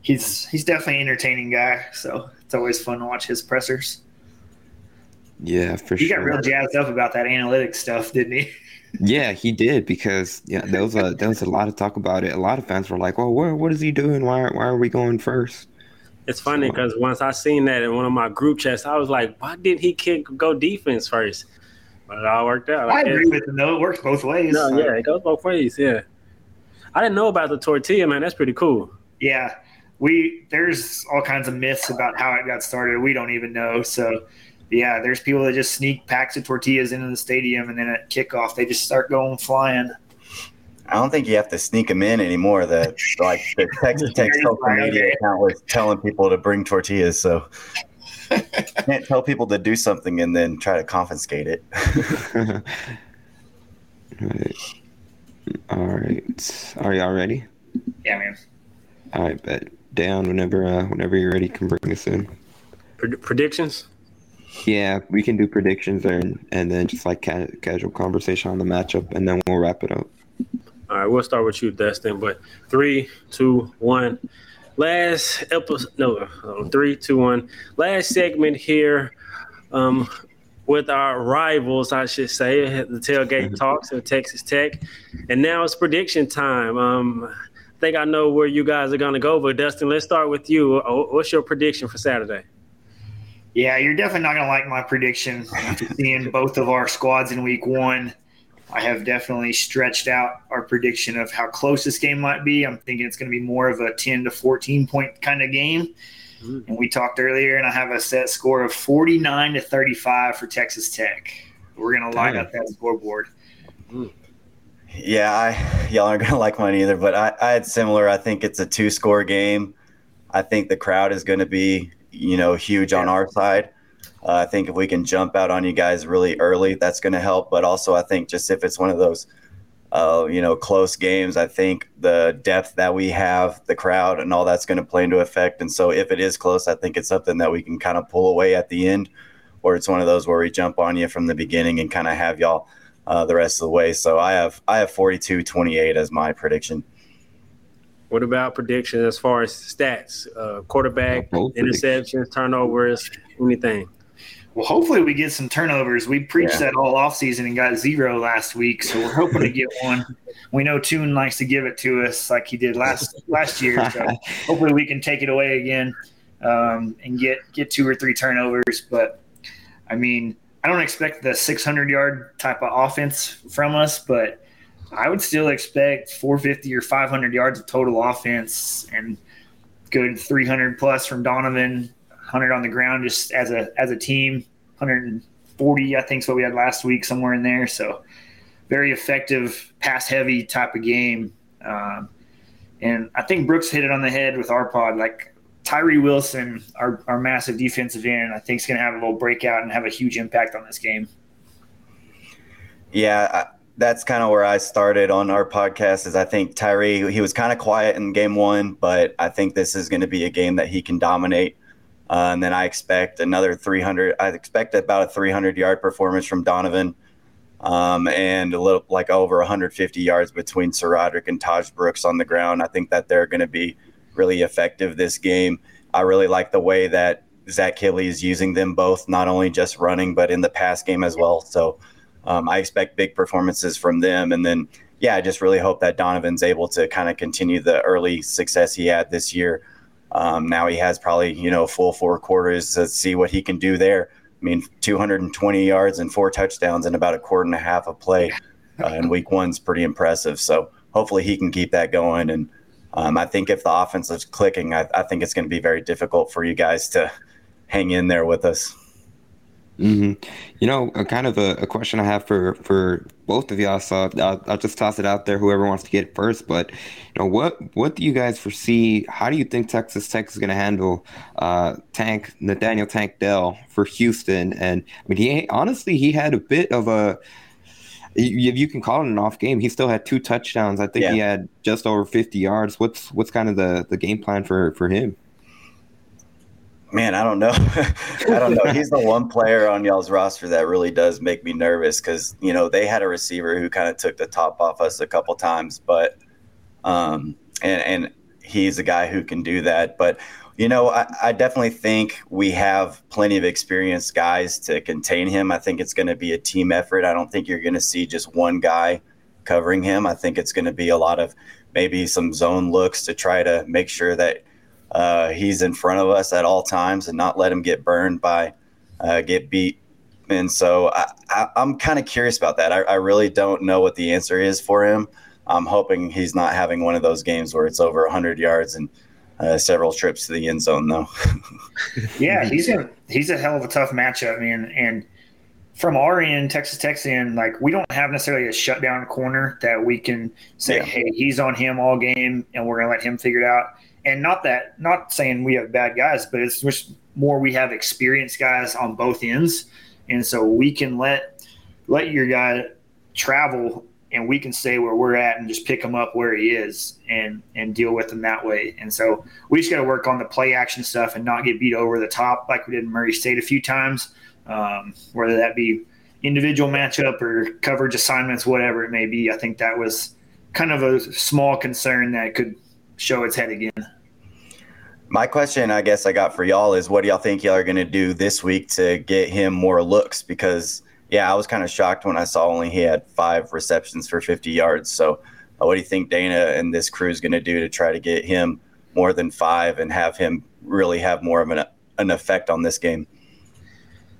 He's he's definitely an entertaining guy, so it's always fun to watch his pressers. Yeah, for he sure. He got real jazzed up about that analytics stuff, didn't he? yeah, he did because yeah, there was a there was a lot of talk about it. A lot of fans were like, "Well, what what is he doing? Why why are we going first? It's funny because once I seen that in one of my group chats, I was like, "Why didn't he kick go defense first? But it all worked out. I, I agree with him. No, it works both ways. No, yeah, it goes both ways. Yeah, I didn't know about the tortilla, man. That's pretty cool. Yeah, we there's all kinds of myths about how it got started. We don't even know. So yeah, there's people that just sneak packs of tortillas into the stadium, and then at kickoff they just start going flying. I don't think you have to sneak them in anymore. The like the Texas Tech social media account was telling people to bring tortillas, so can't tell people to do something and then try to confiscate it. right. All right. Are y'all ready? Yeah, man. All right, bet down whenever uh, whenever you're ready. Can bring us in. Pred- predictions. Yeah, we can do predictions there, and, and then just like ca- casual conversation on the matchup, and then we'll wrap it up. All right, we'll start with you, Dustin. But three, two, one. Last episode, no, three, two, one. Last segment here um, with our rivals, I should say, the tailgate talks of Texas Tech, and now it's prediction time. Um, I think I know where you guys are going to go, but Dustin, let's start with you. What's your prediction for Saturday? Yeah, you're definitely not going to like my prediction after seeing both of our squads in week one. I have definitely stretched out our prediction of how close this game might be. I'm thinking it's going to be more of a 10 to 14 point kind of game. Mm-hmm. And we talked earlier, and I have a set score of 49 to 35 for Texas Tech. We're going to line up that scoreboard. Mm. Yeah, I, y'all aren't going to like mine either, but I, I had similar. I think it's a two score game. I think the crowd is going to be, you know, huge on our side. Uh, I think if we can jump out on you guys really early, that's going to help. But also, I think just if it's one of those, uh, you know, close games, I think the depth that we have, the crowd, and all that's going to play into effect. And so, if it is close, I think it's something that we can kind of pull away at the end, or it's one of those where we jump on you from the beginning and kind of have y'all uh, the rest of the way. So I have I have 42-28 as my prediction. What about prediction as far as stats? Uh, quarterback, interceptions, turnovers, anything? Well, hopefully we get some turnovers. We preached yeah. that all offseason and got zero last week, so we're hoping to get one. We know Tune likes to give it to us like he did last last year. So hopefully we can take it away again um, and get get two or three turnovers. But I mean, I don't expect the 600 yard type of offense from us, but I would still expect 450 or 500 yards of total offense and good 300 plus from Donovan 100 on the ground just as a as a team. 140, I think, is what we had last week, somewhere in there. So very effective, pass heavy type of game. Um, and I think Brooks hit it on the head with our pod. Like Tyree Wilson, our, our massive defensive end, I think is going to have a little breakout and have a huge impact on this game. Yeah, that's kind of where I started on our podcast. Is I think Tyree he was kind of quiet in game one, but I think this is going to be a game that he can dominate. Uh, and then I expect another 300. I expect about a 300 yard performance from Donovan, um, and a little like over 150 yards between SaRodorick and Tahj Brooks on the ground. I think that they're going to be really effective this game. I really like the way that Zach Kittley is using them both, not only just running but in the pass game as well. So um, I expect big performances from them, and then yeah, I just really hope that Donovan's able to kind of continue the early success he had this year. Um, now he has probably you know full four quarters to see what he can do there. I mean, 220 yards and four touchdowns in about a quarter and a half of play uh, in week one's pretty impressive. So hopefully he can keep that going. And um, I think if the offense is clicking, I, I think it's going to be very difficult for you guys to hang in there with us. Mm-hmm. You know, a kind of a, a, question I have for for both of y'all. So I'll, I'll, just toss it out there. Whoever wants to get first, but you know, what what do you guys foresee? How do you think Texas Tech is going to handle uh, Tank Nathaniel Tank Dell for Houston? And I mean, he honestly he had a bit of a if you can call it an off game, he still had two touchdowns. I think yeah. he had just over 50 yards. What's what's kind of the the game plan for for him? Man, I don't know. I don't know. He's the one player on y'all's roster that really does make me nervous because you know they had a receiver who kind of took the top off us a couple times, but um, and and he's a guy who can do that. But you know, I, I definitely think we have plenty of experienced guys to contain him. I think it's going to be a team effort. I don't think you're going to see just one guy covering him. I think it's going to be a lot of maybe some zone looks to try to make sure that uh, he's in front of us at all times and not let him get burned by uh, get beat. And so I, am kind of curious about that. I, I, really don't know what the answer is for him. I'm hoping he's not having one of those games where it's over 100 yards and uh, several trips to the end zone, though. yeah, he's a he's a hell of a tough matchup, man. And from our end, Texas Tech's end, like we don't have necessarily a shutdown corner that we can say, yeah. hey, he's on him all game, and we're gonna let him figure it out. And not that, not saying we have bad guys, but it's just more we have experienced guys on both ends, and so we can let let your guy travel and we can stay where we're at and just pick him up where he is and and deal with him that way. And so we just got to work on the play action stuff and not get beat over the top like we did in Murray State a few times, um, whether that be individual matchup or coverage assignments, whatever it may be. I think that was kind of a small concern that could show its head again. My question, I guess, I got for y'all is, what do y'all think y'all are going to do this week to get him more looks? Because yeah, I was kind of shocked when I saw only he had five receptions for 50 yards. So, uh, what do you think Dana and this crew is going to do to try to get him more than five and have him really have more of an, an effect on this game?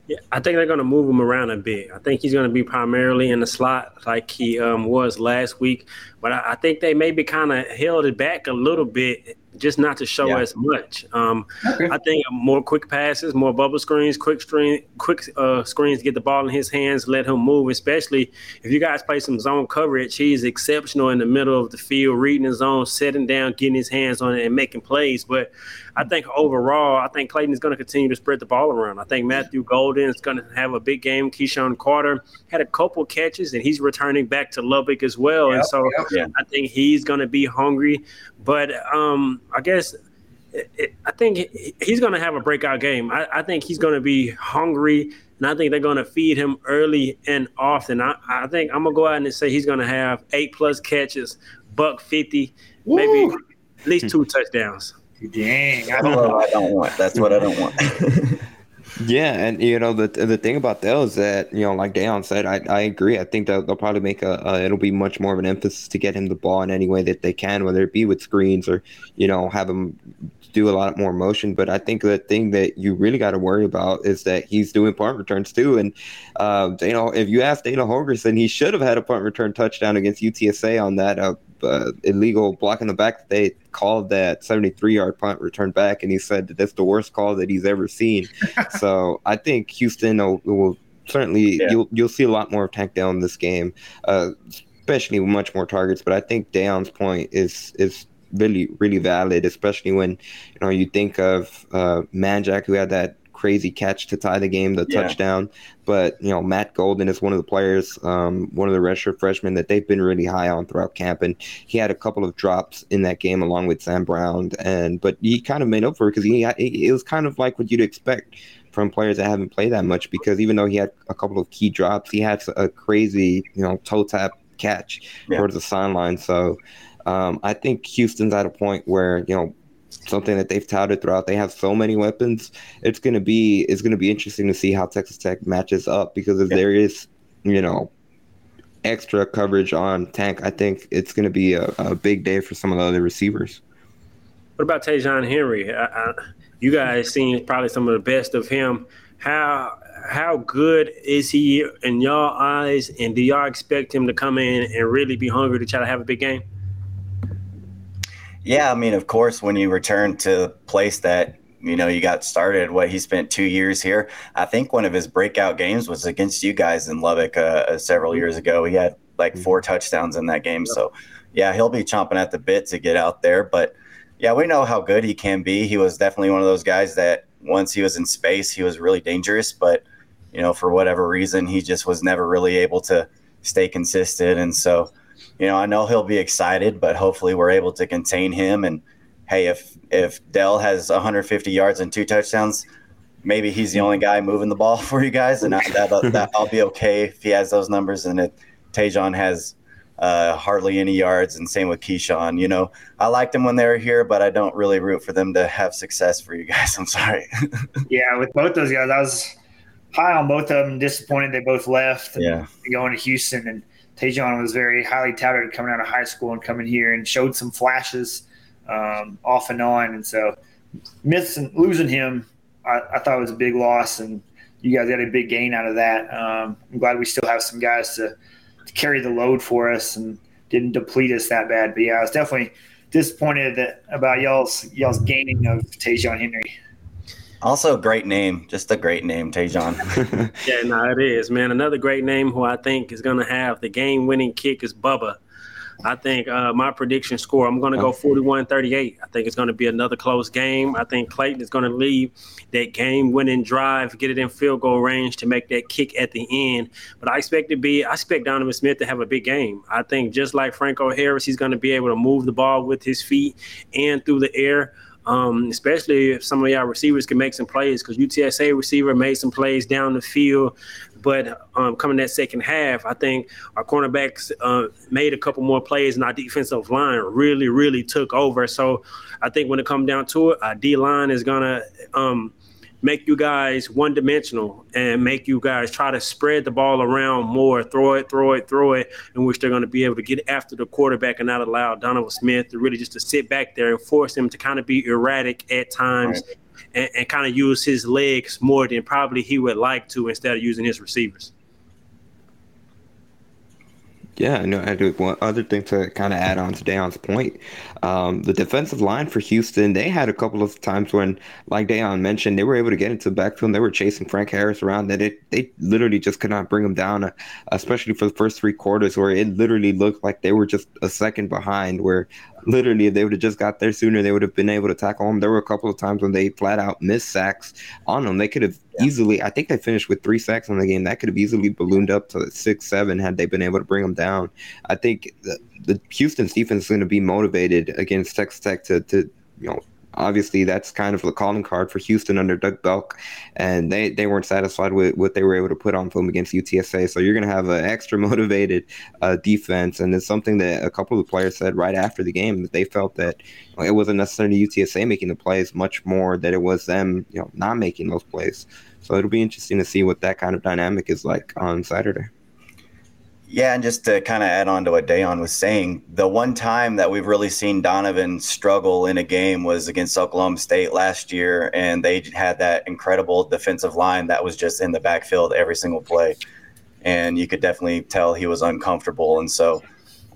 Yeah, I think they're going to move him around a bit. I think he's going to be primarily in the slot like he um, was last week, but I, I think they maybe kind of held it back a little bit just not to show yeah. as much. Um, okay. I think more quick passes, more bubble screens, quick screen, quick uh, screens, to get the ball in his hands, let him move. Especially if you guys play some zone coverage, he's exceptional in the middle of the field, reading his zone, setting down, getting his hands on it, and making plays. But I think overall, I think Clayton is going to continue to spread the ball around. I think Matthew Golden is going to have a big game. KeSean Carter had a couple catches, and he's returning back to Lubbock as well. Yep, and so yep. I think he's going to be hungry. But um, I guess it, it, I think he's going to have a breakout game. I, I think he's going to be hungry, and I think they're going to feed him early and often. I, I think I'm going to go out and say he's going to have eight plus catches, buck 50, Woo! maybe at least two touchdowns. Dang. I don't, I don't want. That's what I don't want. Yeah, and you know the the thing about that is that you know, like Dayon said, I, I agree. I think that they'll probably make a, a, it'll be much more of an emphasis to get him the ball in any way that they can, whether it be with screens or you know have him do a lot more motion. But I think the thing that you really got to worry about is that he's doing punt returns too. And uh, you know, if you ask Dana Holgorsen, he should have had a punt return touchdown against UTSA on that uh, uh, illegal block in the back. They called that 73 yard punt return back, and he said that that's the worst call that he's ever seen. so I think Houston will, will certainly yeah. you'll you'll see a lot more of Tank Dell in this game, uh, especially with much more targets. But I think Dayon's point is is really really valid, especially when you know you think of uh, Manjack who had that crazy catch to tie the game, the yeah. touchdown. But you know, Matt Golden is one of the players, um, one of the redshirt freshmen that they've been really high on throughout camp, and he had a couple of drops in that game along with Sam Brown, and but he kind of made up for it because he it was kind of like what you'd expect from players that haven't played that much because even though he had a couple of key drops, he had a crazy you know toe tap catch yeah. towards the sideline. So um, I think Houston's at a point where you know something that they've touted throughout. They have so many weapons. It's gonna be it's gonna be interesting to see how Texas Tech matches up because if yeah. there is, you know, extra coverage on Tank, I think it's gonna be a, a big day for some of the other receivers. What about Ta'Zhawn Henry? I, I, you guys seen probably some of the best of him. How how good is he in y'all eyes? And do y'all expect him to come in and really be hungry to try to have a big game? Yeah, I mean, of course, when you return to the place that you know you got started, what he spent two years here. I think one of his breakout games was against you guys in Lubbock uh, uh several years ago. He had like mm-hmm. four touchdowns in that game. So, yeah, he'll be chomping at the bit to get out there. But yeah, we know how good he can be. He was definitely one of those guys that once he was in space, he was really dangerous. But you know, for whatever reason, he just was never really able to stay consistent. And so, you know, I know he'll be excited, but hopefully we're able to contain him. And hey, if if Dell has 150 yards and two touchdowns, maybe he's the only guy moving the ball for you guys, and I, that, that I'll be okay if he has those numbers. And if Ta'Zhawn has uh, hardly any yards, and same with KeSean. You know, I liked them when they were here, but I don't really root for them to have success for you guys. I'm sorry. yeah, with both those guys, I was high on both of them. Disappointed they both left. yeah, going to Houston and Ta'Zhawn was very highly touted coming out of high school and coming here and showed some flashes um, off and on. And so missing losing him, I, I, thought was a big loss, and you guys got a big gain out of that. Um, I'm glad we still have some guys to, to, carry the load for us and didn't deplete us that bad. But yeah, I was definitely disappointed that, about y'all's y'all's gaining of Ta'Zhawn Henry. Also, great name. Just a great name, Ta'Zhawn. yeah, no, it is, man. Another great name who I think is going to have the game winning kick is Bubba. I think uh, my prediction score, I'm going to go 41 38. I think it's going to be another close game. I think Clayton is going to leave that game winning drive, get it in field goal range to make that kick at the end. But I expect to be, I expect Donovan Smith to have a big game. I think just like Franco Harris, he's going to be able to move the ball with his feet and through the air. Um, especially if some of y'all receivers can make some plays because UTSA receiver made some plays down the field. But um, coming that second half, I think our cornerbacks uh, made a couple more plays, and our defensive line really, really took over. So I think when it comes down to it, our D line is gonna um, make you guys one dimensional and make you guys try to spread the ball around more, throw it, throw it, throw it, in which they're going to be able to get after the quarterback and not allow Donovan Smith to really just to sit back there and force him to kind of be erratic at times right. and, and kind of use his legs more than probably he would like to instead of using his receivers. Yeah, no, I do. One other thing to kind of add on to Dayon's point, um, the defensive line for Houston, they had a couple of times when, like Dayon mentioned, they were able to get into the backfield. They were chasing Frank Harris around. That it, they literally just could not bring him down, uh, especially for the first three quarters, where it literally looked like they were just a second behind. Where literally, if they would have just got there sooner, they would have been able to tackle him. There were a couple of times when they flat out missed sacks on them. They could have yeah. easily, I think they finished with three sacks in the game. That could have easily ballooned up to six, seven had they been able to bring them down. I think the, the Houston's defense is going to be motivated against Texas Tech to, to you know, obviously that's kind of the calling card for Houston under Doug Belk, and they, they weren't satisfied with what they were able to put on film against UTSA. So you're going to have an extra motivated uh, defense, and it's something that a couple of the players said right after the game that they felt that it wasn't necessarily UTSA making the plays, much more that it was them, you know, not making those plays. So it'll be interesting to see what that kind of dynamic is like on Saturday. Yeah, and just to kind of add on to what Dayon was saying, the one time that we've really seen Donovan struggle in a game was against Oklahoma State last year, and they had that incredible defensive line that was just in the backfield every single play, and you could definitely tell he was uncomfortable. And so,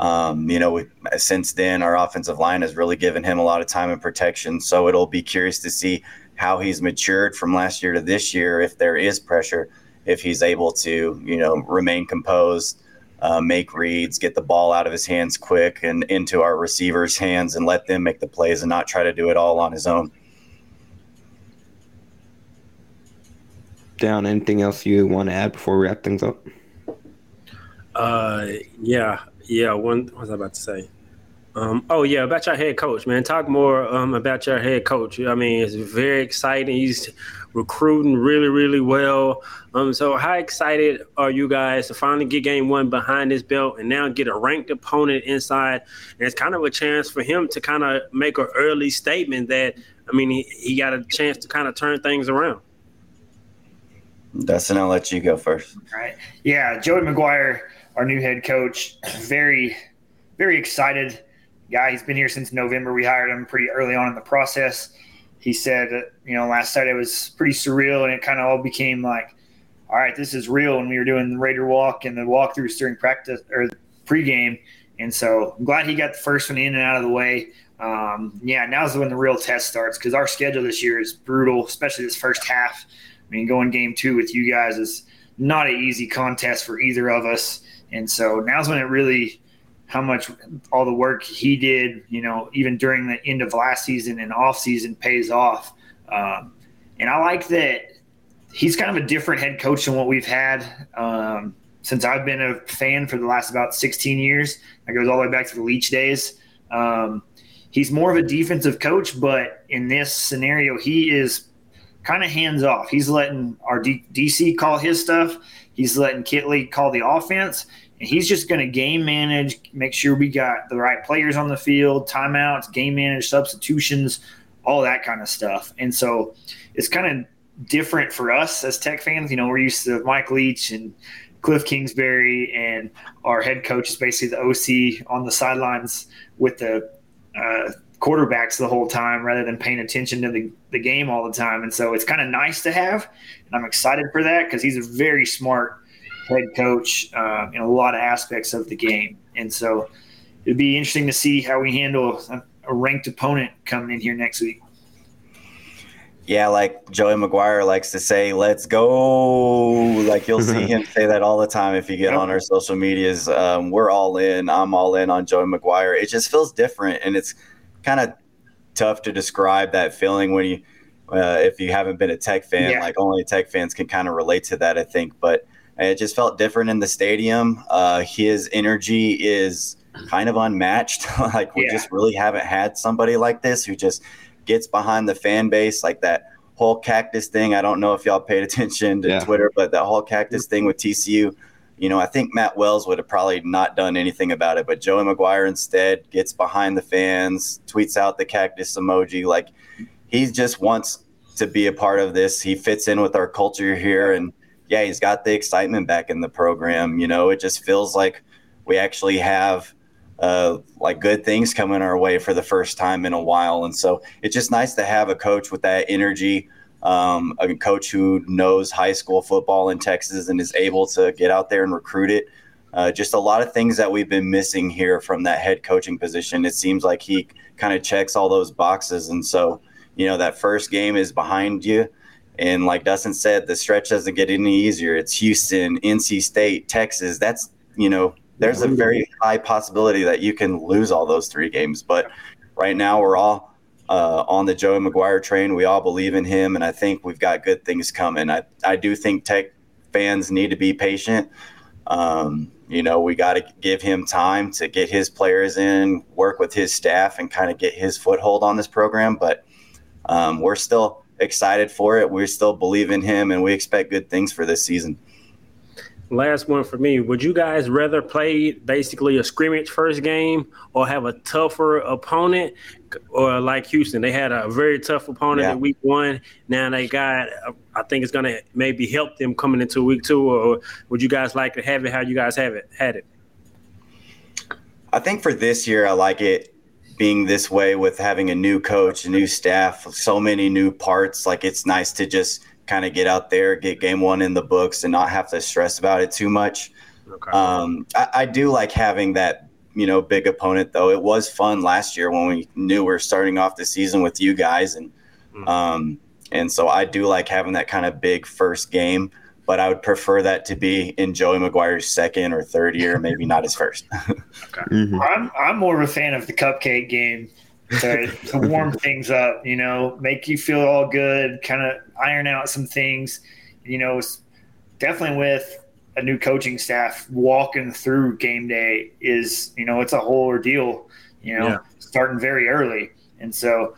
um, you know, we, since then our offensive line has really given him a lot of time and protection. So it'll be curious to see how he's matured from last year to this year, if there is pressure, if he's able to, you know, remain composed uh, make reads, get the ball out of his hands quick and into our receivers' hands and let them make the plays and not try to do it all on his own. Down, anything else you want to add before we wrap things up? Uh, yeah, yeah. One, what was I about to say? Um, oh yeah, about your head coach, man. Talk more um, about your head coach. I mean, it's very exciting. He's recruiting really, really well. Um, so how excited are you guys to finally get game one behind his belt and now get a ranked opponent inside? And it's kind of a chance for him to kind of make an early statement that I mean he, he got a chance to kind of turn things around. Dustin, I'll let you go first. All right. Yeah, Joey McGuire, our new head coach, very, very excited guy. He's been here since November. We hired him pretty early on in the process he said, you know, last Saturday was pretty surreal, and it kind of all became like, all right, this is real. And we were doing the Raider walk and the walkthroughs during practice or pregame, and so I'm glad he got the first one in and out of the way. Um, yeah, now's when the real test starts because our schedule this year is brutal, especially this first half. I mean, going game two with you guys is not an easy contest for either of us, and so now's when it really how much all the work he did, you know, even during the end of last season and off season pays off. Um, and I like that he's kind of a different head coach than what we've had um, since I've been a fan for the last about 16 years. That goes all the way back to the Leach days. Um, he's more of a defensive coach, but in this scenario, he is kind of hands off. He's letting our D- DC call his stuff. He's letting Kittley call the offense, and he's just going to game manage, make sure we got the right players on the field, timeouts, game manage, substitutions, all that kind of stuff. And so it's kind of different for us as Tech fans. You know, we're used to Mike Leach and Kliff Kingsbury, and our head coach is basically the OC on the sidelines with the uh, quarterbacks the whole time rather than paying attention to the, the game all the time. And so it's kind of nice to have. And I'm excited for that because he's a very smart head coach um, in a lot of aspects of the game. And so it'd be interesting to see how we handle. a ranked opponent coming in here next week. Yeah, like Joey McGuire likes to say, "Let's go!" Like you'll see him say that all the time if you get on our social medias. Um, we're all in. I'm all in on Joey McGuire. It just feels different, and it's kind of tough to describe that feeling when you, uh, if you haven't been a Tech fan. Yeah. Like only Tech fans can kind of relate to that, I think. But it just felt different in the stadium. Uh, his energy is kind of unmatched. like we Yeah. just really haven't had somebody like this who just gets behind the fan base like that whole cactus thing. I don't know if y'all paid attention to Yeah. Twitter, but that whole cactus thing with TCU, you know, I think Matt Wells would have probably not done anything about it, but Joey McGuire instead gets behind the fans, tweets out the cactus emoji. Like he just wants to be a part of this. He fits in with our culture here. And yeah, he's got the excitement back in the program. You know, it just feels like we actually have uh, like good things coming our way for the first time in a while. And so it's just nice to have a coach with that energy, um, a coach who knows high school football in Texas and is able to get out there and recruit it. Uh, just a lot of things that we've been missing here from that head coaching position. It seems like he kind of checks all those boxes. And so, you know, that first game is behind you. And like Dustin said, the stretch doesn't get any easier. It's Houston, NC State, Texas. That's, you know, there's a very high possibility that you can lose all those three games. But right now, we're all uh, on the Joey McGuire train. We all believe in him, and I think we've got good things coming. I, I do think Tech fans need to be patient. Um, you know, we got to give him time to get his players in, work with his staff, and kind of get his foothold on this program. But um, we're still excited for it. We still believe in him, and we expect good things for this season. Last one for me. Would you guys rather play basically a scrimmage first game or have a tougher opponent? Or like Houston, they had a very tough opponent Yeah. in week one. Now they got, I think it's going to maybe help them coming into week two. Or would you guys like to have it how you guys have it had it? I think for this year, I like it being this way with having a new coach, a new staff, so many new parts. Like it's nice to just kind of get out there, get game one in the books, and not have to stress about it too much. Okay. Um, I, I do like having that, you know, big opponent though. It was fun last year when we knew we are starting off the season with you guys, and um, and so I do like having that kind of big first game. But I would prefer that to be in Joey McGuire's second or third year, maybe not his first. Mhm. I'm I'm more of a fan of the cupcake game to, to warm things up. You know, make you feel all good, kind of iron out some things. You know, definitely with a new coaching staff walking through game day is you know it's a whole ordeal. You know, Yeah. starting very early, and so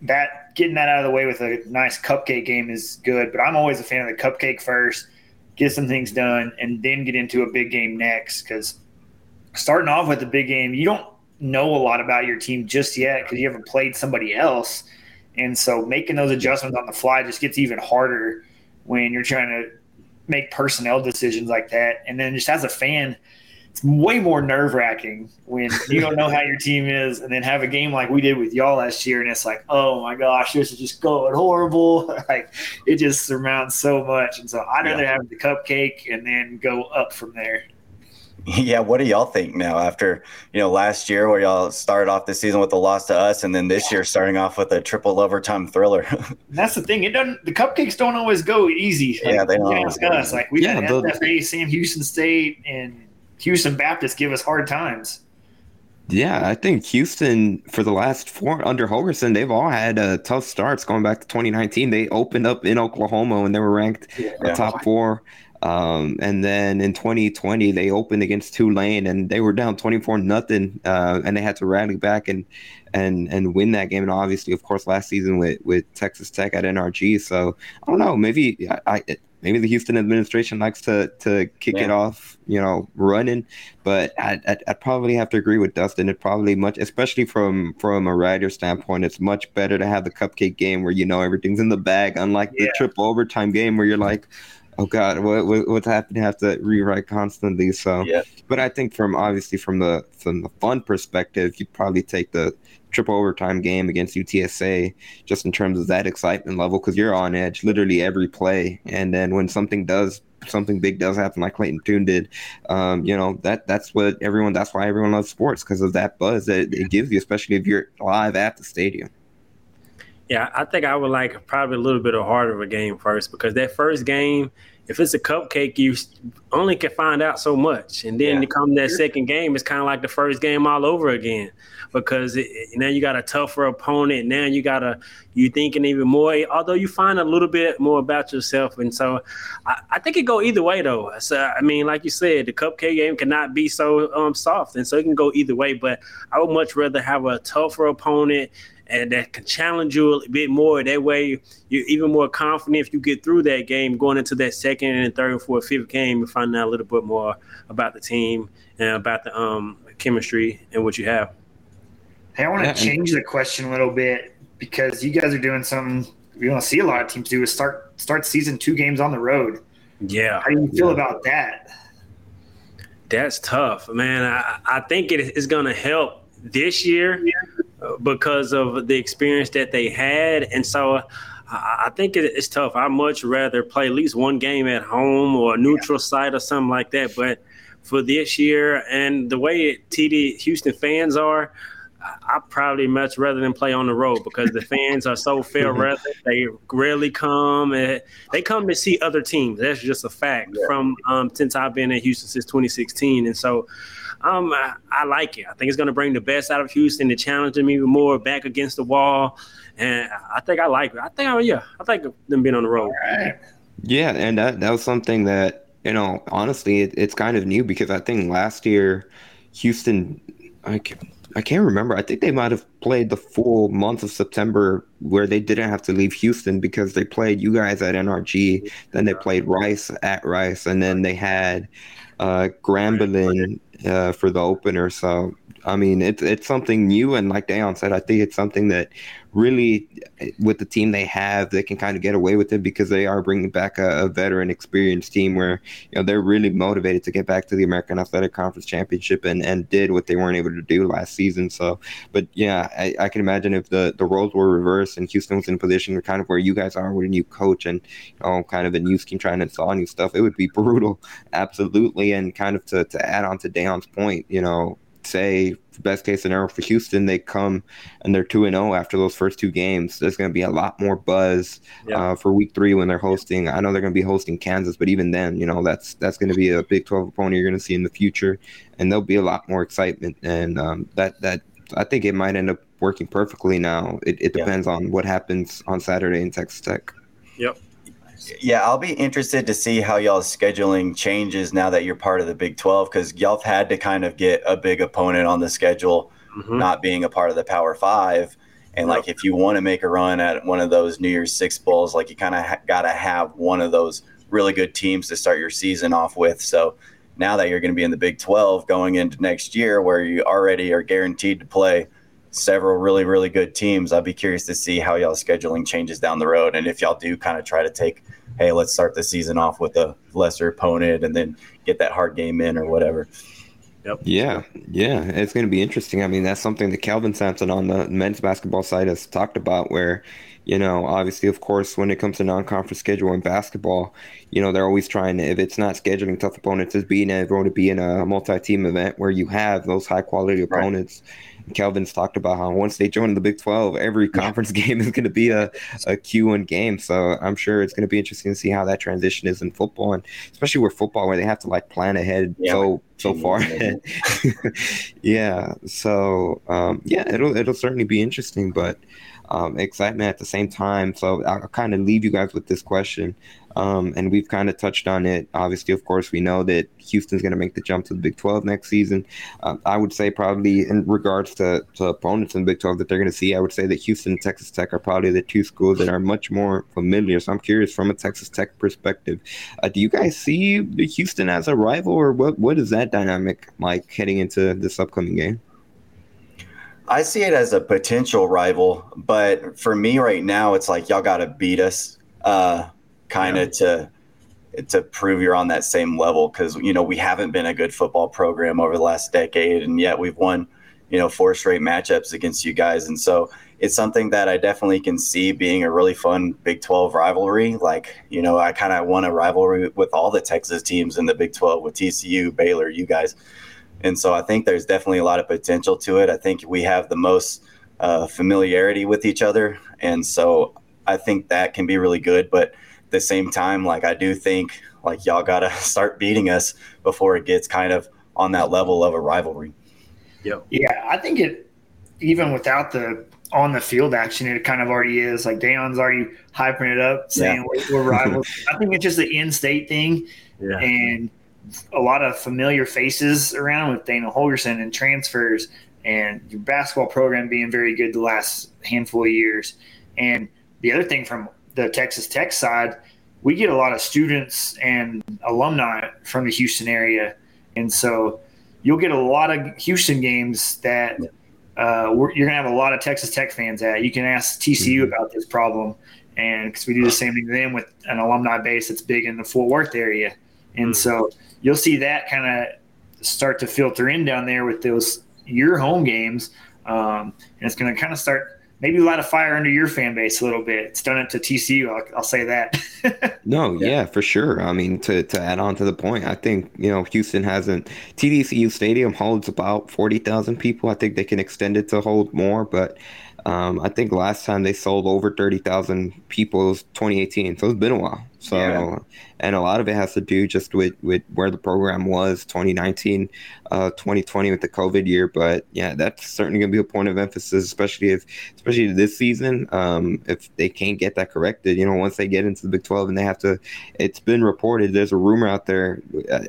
that getting that out of the way with a nice cupcake game is good. But I'm always a fan of the cupcake first, get some things done, and then get into a big game next because starting off with the big game, you don't know a lot about your team just yet because you haven't played somebody else. And so making those adjustments on the fly just gets even harder when you're trying to make personnel decisions like that. And then just as a fan, it's way more nerve wracking when you don't know how your team is and then have a game like we did with y'all last year and it's like, oh my gosh, this is just going horrible. like it just surmounts so much. And so I'd rather have the cupcake and then go up from there. Yeah, what do y'all think now after you know last year where y'all started off the season with a loss to us, and then this year starting off with a triple overtime thriller? That's the thing. It doesn't. The cupcakes don't always go easy. Like, Yeah, they don't ask us. Like we Yeah, had the- SFA, Sam Houston State, and Houston Baptist give us hard times. Yeah, I think Houston for the last four under Holgorsen, they've all had uh, tough starts going back to 2019. They opened up in Oklahoma and they were ranked a top four. Um, and then in 2020, they opened against Tulane and they were down 24 nothing. Uh, and they had to rally back and, and, and win that game. And obviously, of course, last season with, with Texas Tech at NRG. So I don't know, maybe I, I maybe the Houston administration likes to, to kick it off, you know, running, but I, I, I'd probably have to agree with Dustin. It probably much, especially from, from a rider standpoint, it's much better to have the cupcake game where, you know, everything's in the bag, unlike the triple overtime game where you're like, oh god what, what what's happening have to rewrite constantly so Yeah. but i think from obviously from the from the fun perspective you'd probably take the triple overtime game against utsa just in terms of that excitement level because you're on edge literally every play and then when something does something big does happen, like Clayton Tune did, um, you know that that's what everyone. That's why everyone loves sports because of that buzz that it gives you, especially if you're live at the stadium. Yeah, I think I would like probably a little bit of harder of a game first because that first game if it's a cupcake, you only can find out so much, and then yeah. to come that second game, it's kind of like the first game all over again, because it, now you got a tougher opponent. Now you got a you thinking even more. Although you find a little bit more about yourself, and so I, I think it go either way though. So I mean, like you said, the cupcake game cannot be so um, soft, and so it can go either way. But I would much rather have a tougher opponent and that can challenge you a bit more. That way, you're even more confident if you get through that game, going into that second and third and fourth, fifth game, and finding out a little bit more about the team and about the um, chemistry and what you have. Hey, I want to yeah. change the question a little bit because you guys are doing something we don't see a lot of teams do is start start season two games on the road. Yeah. How do you feel yeah. about that? That's tough, man. I, I think it is going to help this year because of the experience that they had. And so I think it's tough. I'd much rather play at least one game at home or a neutral yeah. site or something like that. But for this year and the way TD Houston fans are, I probably much rather than play on the road because the fans are so fair weather. They rarely come. And they come to see other teams. That's just a fact. Yeah. From um, since I've been in Houston since 2016, and so um, I, I, like it. I think it's going to bring the best out of Houston to challenge them even more back against the wall. And I think I like it. I think, oh, yeah, I think them being on the road. Yeah, and that, that was something that, you know, honestly, it, it's kind of new because I think last year, Houston, I I can't remember. I think they might have played the full month of September where they didn't have to leave Houston because they played you guys at NRG. Then they played Rice at Rice, and then they had uh, Grambling uh, for the opener. So I mean, it's it's something new, and like Dayon said, I think it's something that really, with the team they have, they can kind of get away with it because they are bringing back a, a, veteran, experienced team where you know they're really motivated to get back to the American Athletic Conference Championship and and did what they weren't able to do last season. So, but yeah, I, I can imagine if the the roles were reversed and Houston was in a position kind of where you guys are with a new coach and you know kind of a new scheme trying to install new stuff, it would be brutal, absolutely. And kind of to to add on to Dayon's point, you know say best case scenario for Houston, they come and they're two and zero oh after those first two games. There's going to be a lot more buzz yeah. uh, for Week Three when they're hosting. I know they're going to be hosting Kansas, but even then, you know that's that's going to be a Big Twelve opponent you're going to see in the future, and there'll be a lot more excitement. And um, that that I think it might end up working perfectly. Now it, it depends yeah. on what happens on Saturday in Texas Tech. Yep. Yeah, I'll be interested to see how y'all's scheduling changes now that you're part of the Big 12 because y'all have had to kind of get a big opponent on the schedule, mm-hmm. not being a part of the Power Five. And like, if you want to make a run at one of those New Year's Six Bowls, like you kind of ha- got to have one of those really good teams to start your season off with. So now that you're going to be in the Big 12 going into next year, where you already are guaranteed to play several really, really good teams. I'll be curious to see how y'all scheduling changes down the road. And if y'all do kind of try to take, hey, let's start the season off with a lesser opponent and then get that hard game in or whatever. Yep. Yeah, yeah, it's going to be interesting. I mean, that's something that Kelvin Sampson on the men's basketball side has talked about, where you know, obviously, of course, when it comes to non-conference schedule in basketball, you know, they're always trying to, if it's not scheduling tough opponents, is being able to be in a multi-team event where you have those high-quality opponents. Right Kelvin's talked about how once they join the Big 12, every conference game is going to be a, a Q1 game. So I'm sure it's going to be interesting to see how that transition is in football, and especially with football where they have to like plan ahead yeah, so so far yeah. So um, yeah, it'll it'll certainly be interesting, but um, excitement at the same time. So I'll kind of leave you guys with this question. Um, and we've kind of touched on it. Obviously, of course, we know that Houston's going to make the jump to the Big 12 next season. Um, I would say, probably in regards to, to opponents in the Big 12 that they're going to see, I would say that Houston and Texas Tech are probably the two schools that are much more familiar. So I'm curious from a Texas Tech perspective, uh, do you guys see Houston as a rival, or what, what is that dynamic like heading into this upcoming game? I see it as a potential rival, but for me right now, it's like y'all got to beat us. Uh, kind of yeah. to to prove you're on that same level because you know we haven't been a good football program over the last decade, and yet we've won you know, four straight matchups against you guys. And so it's something that I definitely can see being a really fun Big 12 rivalry. Like, you know, I kind of want a rivalry with all the Texas teams in the Big 12 with TCU, Baylor, you guys. And so I think there's definitely a lot of potential to it. I think we have the most uh, familiarity with each other. And so I think that can be really good. But the same time, like, I do think like y'all got to start beating us before it gets kind of on that level of a rivalry. Yep. Yeah, I think it even without the on the field action, it kind of already is. Like Dayon's already hyping it up, saying yeah. we're, we're, rivals. I think it's just the in-state thing, yeah. and a lot of familiar faces around with Dana Holgorsen and transfers, and your basketball program being very good the last handful of years. And the other thing from the Texas Tech side, we get a lot of students and alumni from the Houston area, and so you'll get a lot of Houston games that uh, you're going to have a lot of Texas Tech fans at. You can ask TCU mm-hmm. about this problem, and because we do the same thing to them with an alumni base that's big in the Fort Worth area, and mm-hmm. so you'll see that kind of start to filter in down there with those your home games, um, and it's going to kind of start maybe light a fire under your fan base a little bit. It's done it to TCU. I'll, I'll say that. no, yeah. yeah. for sure. I mean, to, to add on to the point, I think, you know, Houston hasn't, TDECU Stadium holds about 40,000 people. I think they can extend it to hold more, but um, I think last time they sold over 30,000 people was 2018. So it's been a while. So, yeah. and a lot of it has to do just with, with where the program was 2019, uh, 2020 with the COVID year. But yeah, that's certainly going to be a point of emphasis, especially if, especially this season, um, if they can't get that corrected. You know, once they get into the Big 12 and they have to, it's been reported. There's a rumor out there.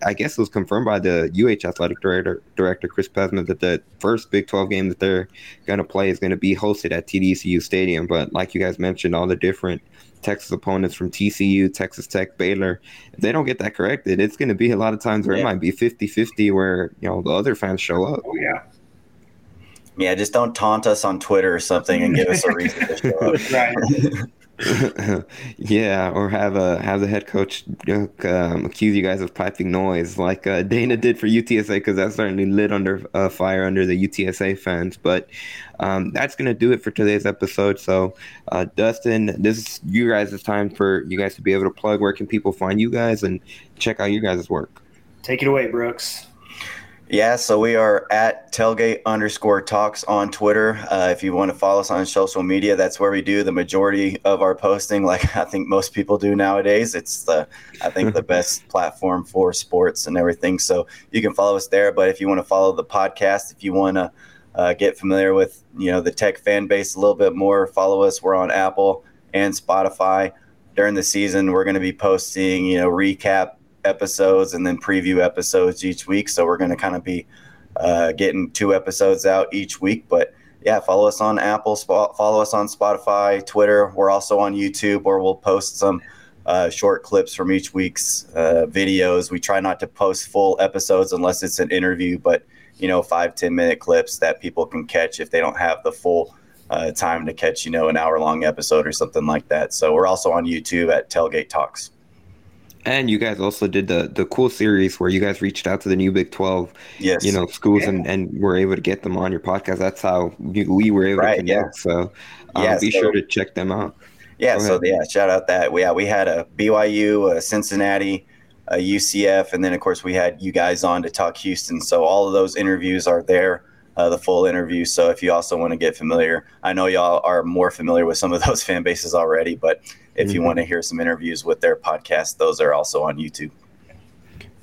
I guess it was confirmed by the UH athletic director, director Chris Pezman, that the first Big 12 game that they're going to play is going to be hosted at TDECU Stadium. But like you guys mentioned, all the different Texas opponents from TCU, Texas Tech, Baylor, if they don't get that corrected, it's going to be a lot of times where yeah. it might be 50 50 where, you know, the other fans show up. Oh, yeah. Yeah, just don't taunt us on Twitter or something and give us a reason to show up. right. yeah, or have a have the head coach um, accuse you guys of piping noise, like uh, Dana did for UTSA, because that certainly lit under uh, fire under the UTSA fans. But um, that's gonna do it for today's episode. So, uh, Dustin, this is you guys' time for you guys to be able to plug. Where can people find you guys and check out your guys' work? Take it away, Brooks. Yeah, so we are at tailgate underscore talks on Twitter. Uh, if you want to follow us on social media, that's where we do the majority of our posting. Like I think most people do nowadays. It's the I think the best platform for sports and everything. So you can follow us there. But if you want to follow the podcast, if you want to uh, get familiar with you know the tech fan base a little bit more, follow us. We're on Apple and Spotify. During the season, we're going to be posting you know recap episodes and then preview episodes each week. So we're going to kind of be uh, getting two episodes out each week. But yeah, follow us on Apple, follow us on Spotify, Twitter. We're also on YouTube where we'll post some uh, short clips from each week's uh, videos. We try not to post full episodes unless it's an interview, but you know, five ten minute clips that people can catch if they don't have the full uh, time to catch, you know, an hour long episode or something like that. So we're also on YouTube at Tailgate Talks. And you guys also did the the cool series where you guys reached out to the new Big Twelve, yes. you know, schools yeah. and, and were able to get them on your podcast. That's how we, we were able right, to connect. Yeah. So um, yeah, be so, sure to check them out. Yeah, so yeah, shout out that. Yeah, we had a BYU, a Cincinnati, a UCF, and then of course we had you guys on to talk Houston. So all of those interviews are there uh, the full interview. So if you also want to get familiar, I know y'all are more familiar with some of those fan bases already, but if mm-hmm. you want to hear some interviews with their podcast, those are also on YouTube.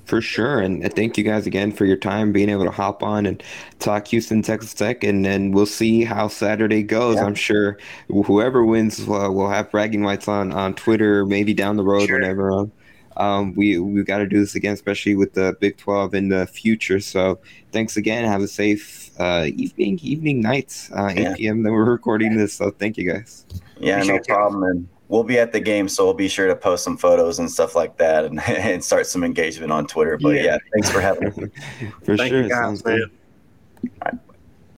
For sure. And thank you guys again for your time being able to hop on and talk Houston, Texas Tech. And then we'll see how Saturday goes. Yeah. I'm sure whoever wins uh, will have bragging rights on, on Twitter, maybe down the road, sure. whenever. Um, um, we we got to do this again, especially with the Big 12 in the future. So thanks again. Have a safe uh, evening, evening, night, uh, 8 yeah. p.m. That we're recording this. So thank you guys. Yeah, no problem. And we'll be at the game, so we'll be sure to post some photos and stuff like that, and, and start some engagement on Twitter. But yeah, yeah thanks for having me. for Thank sure. You guys, Sounds man. good. All right.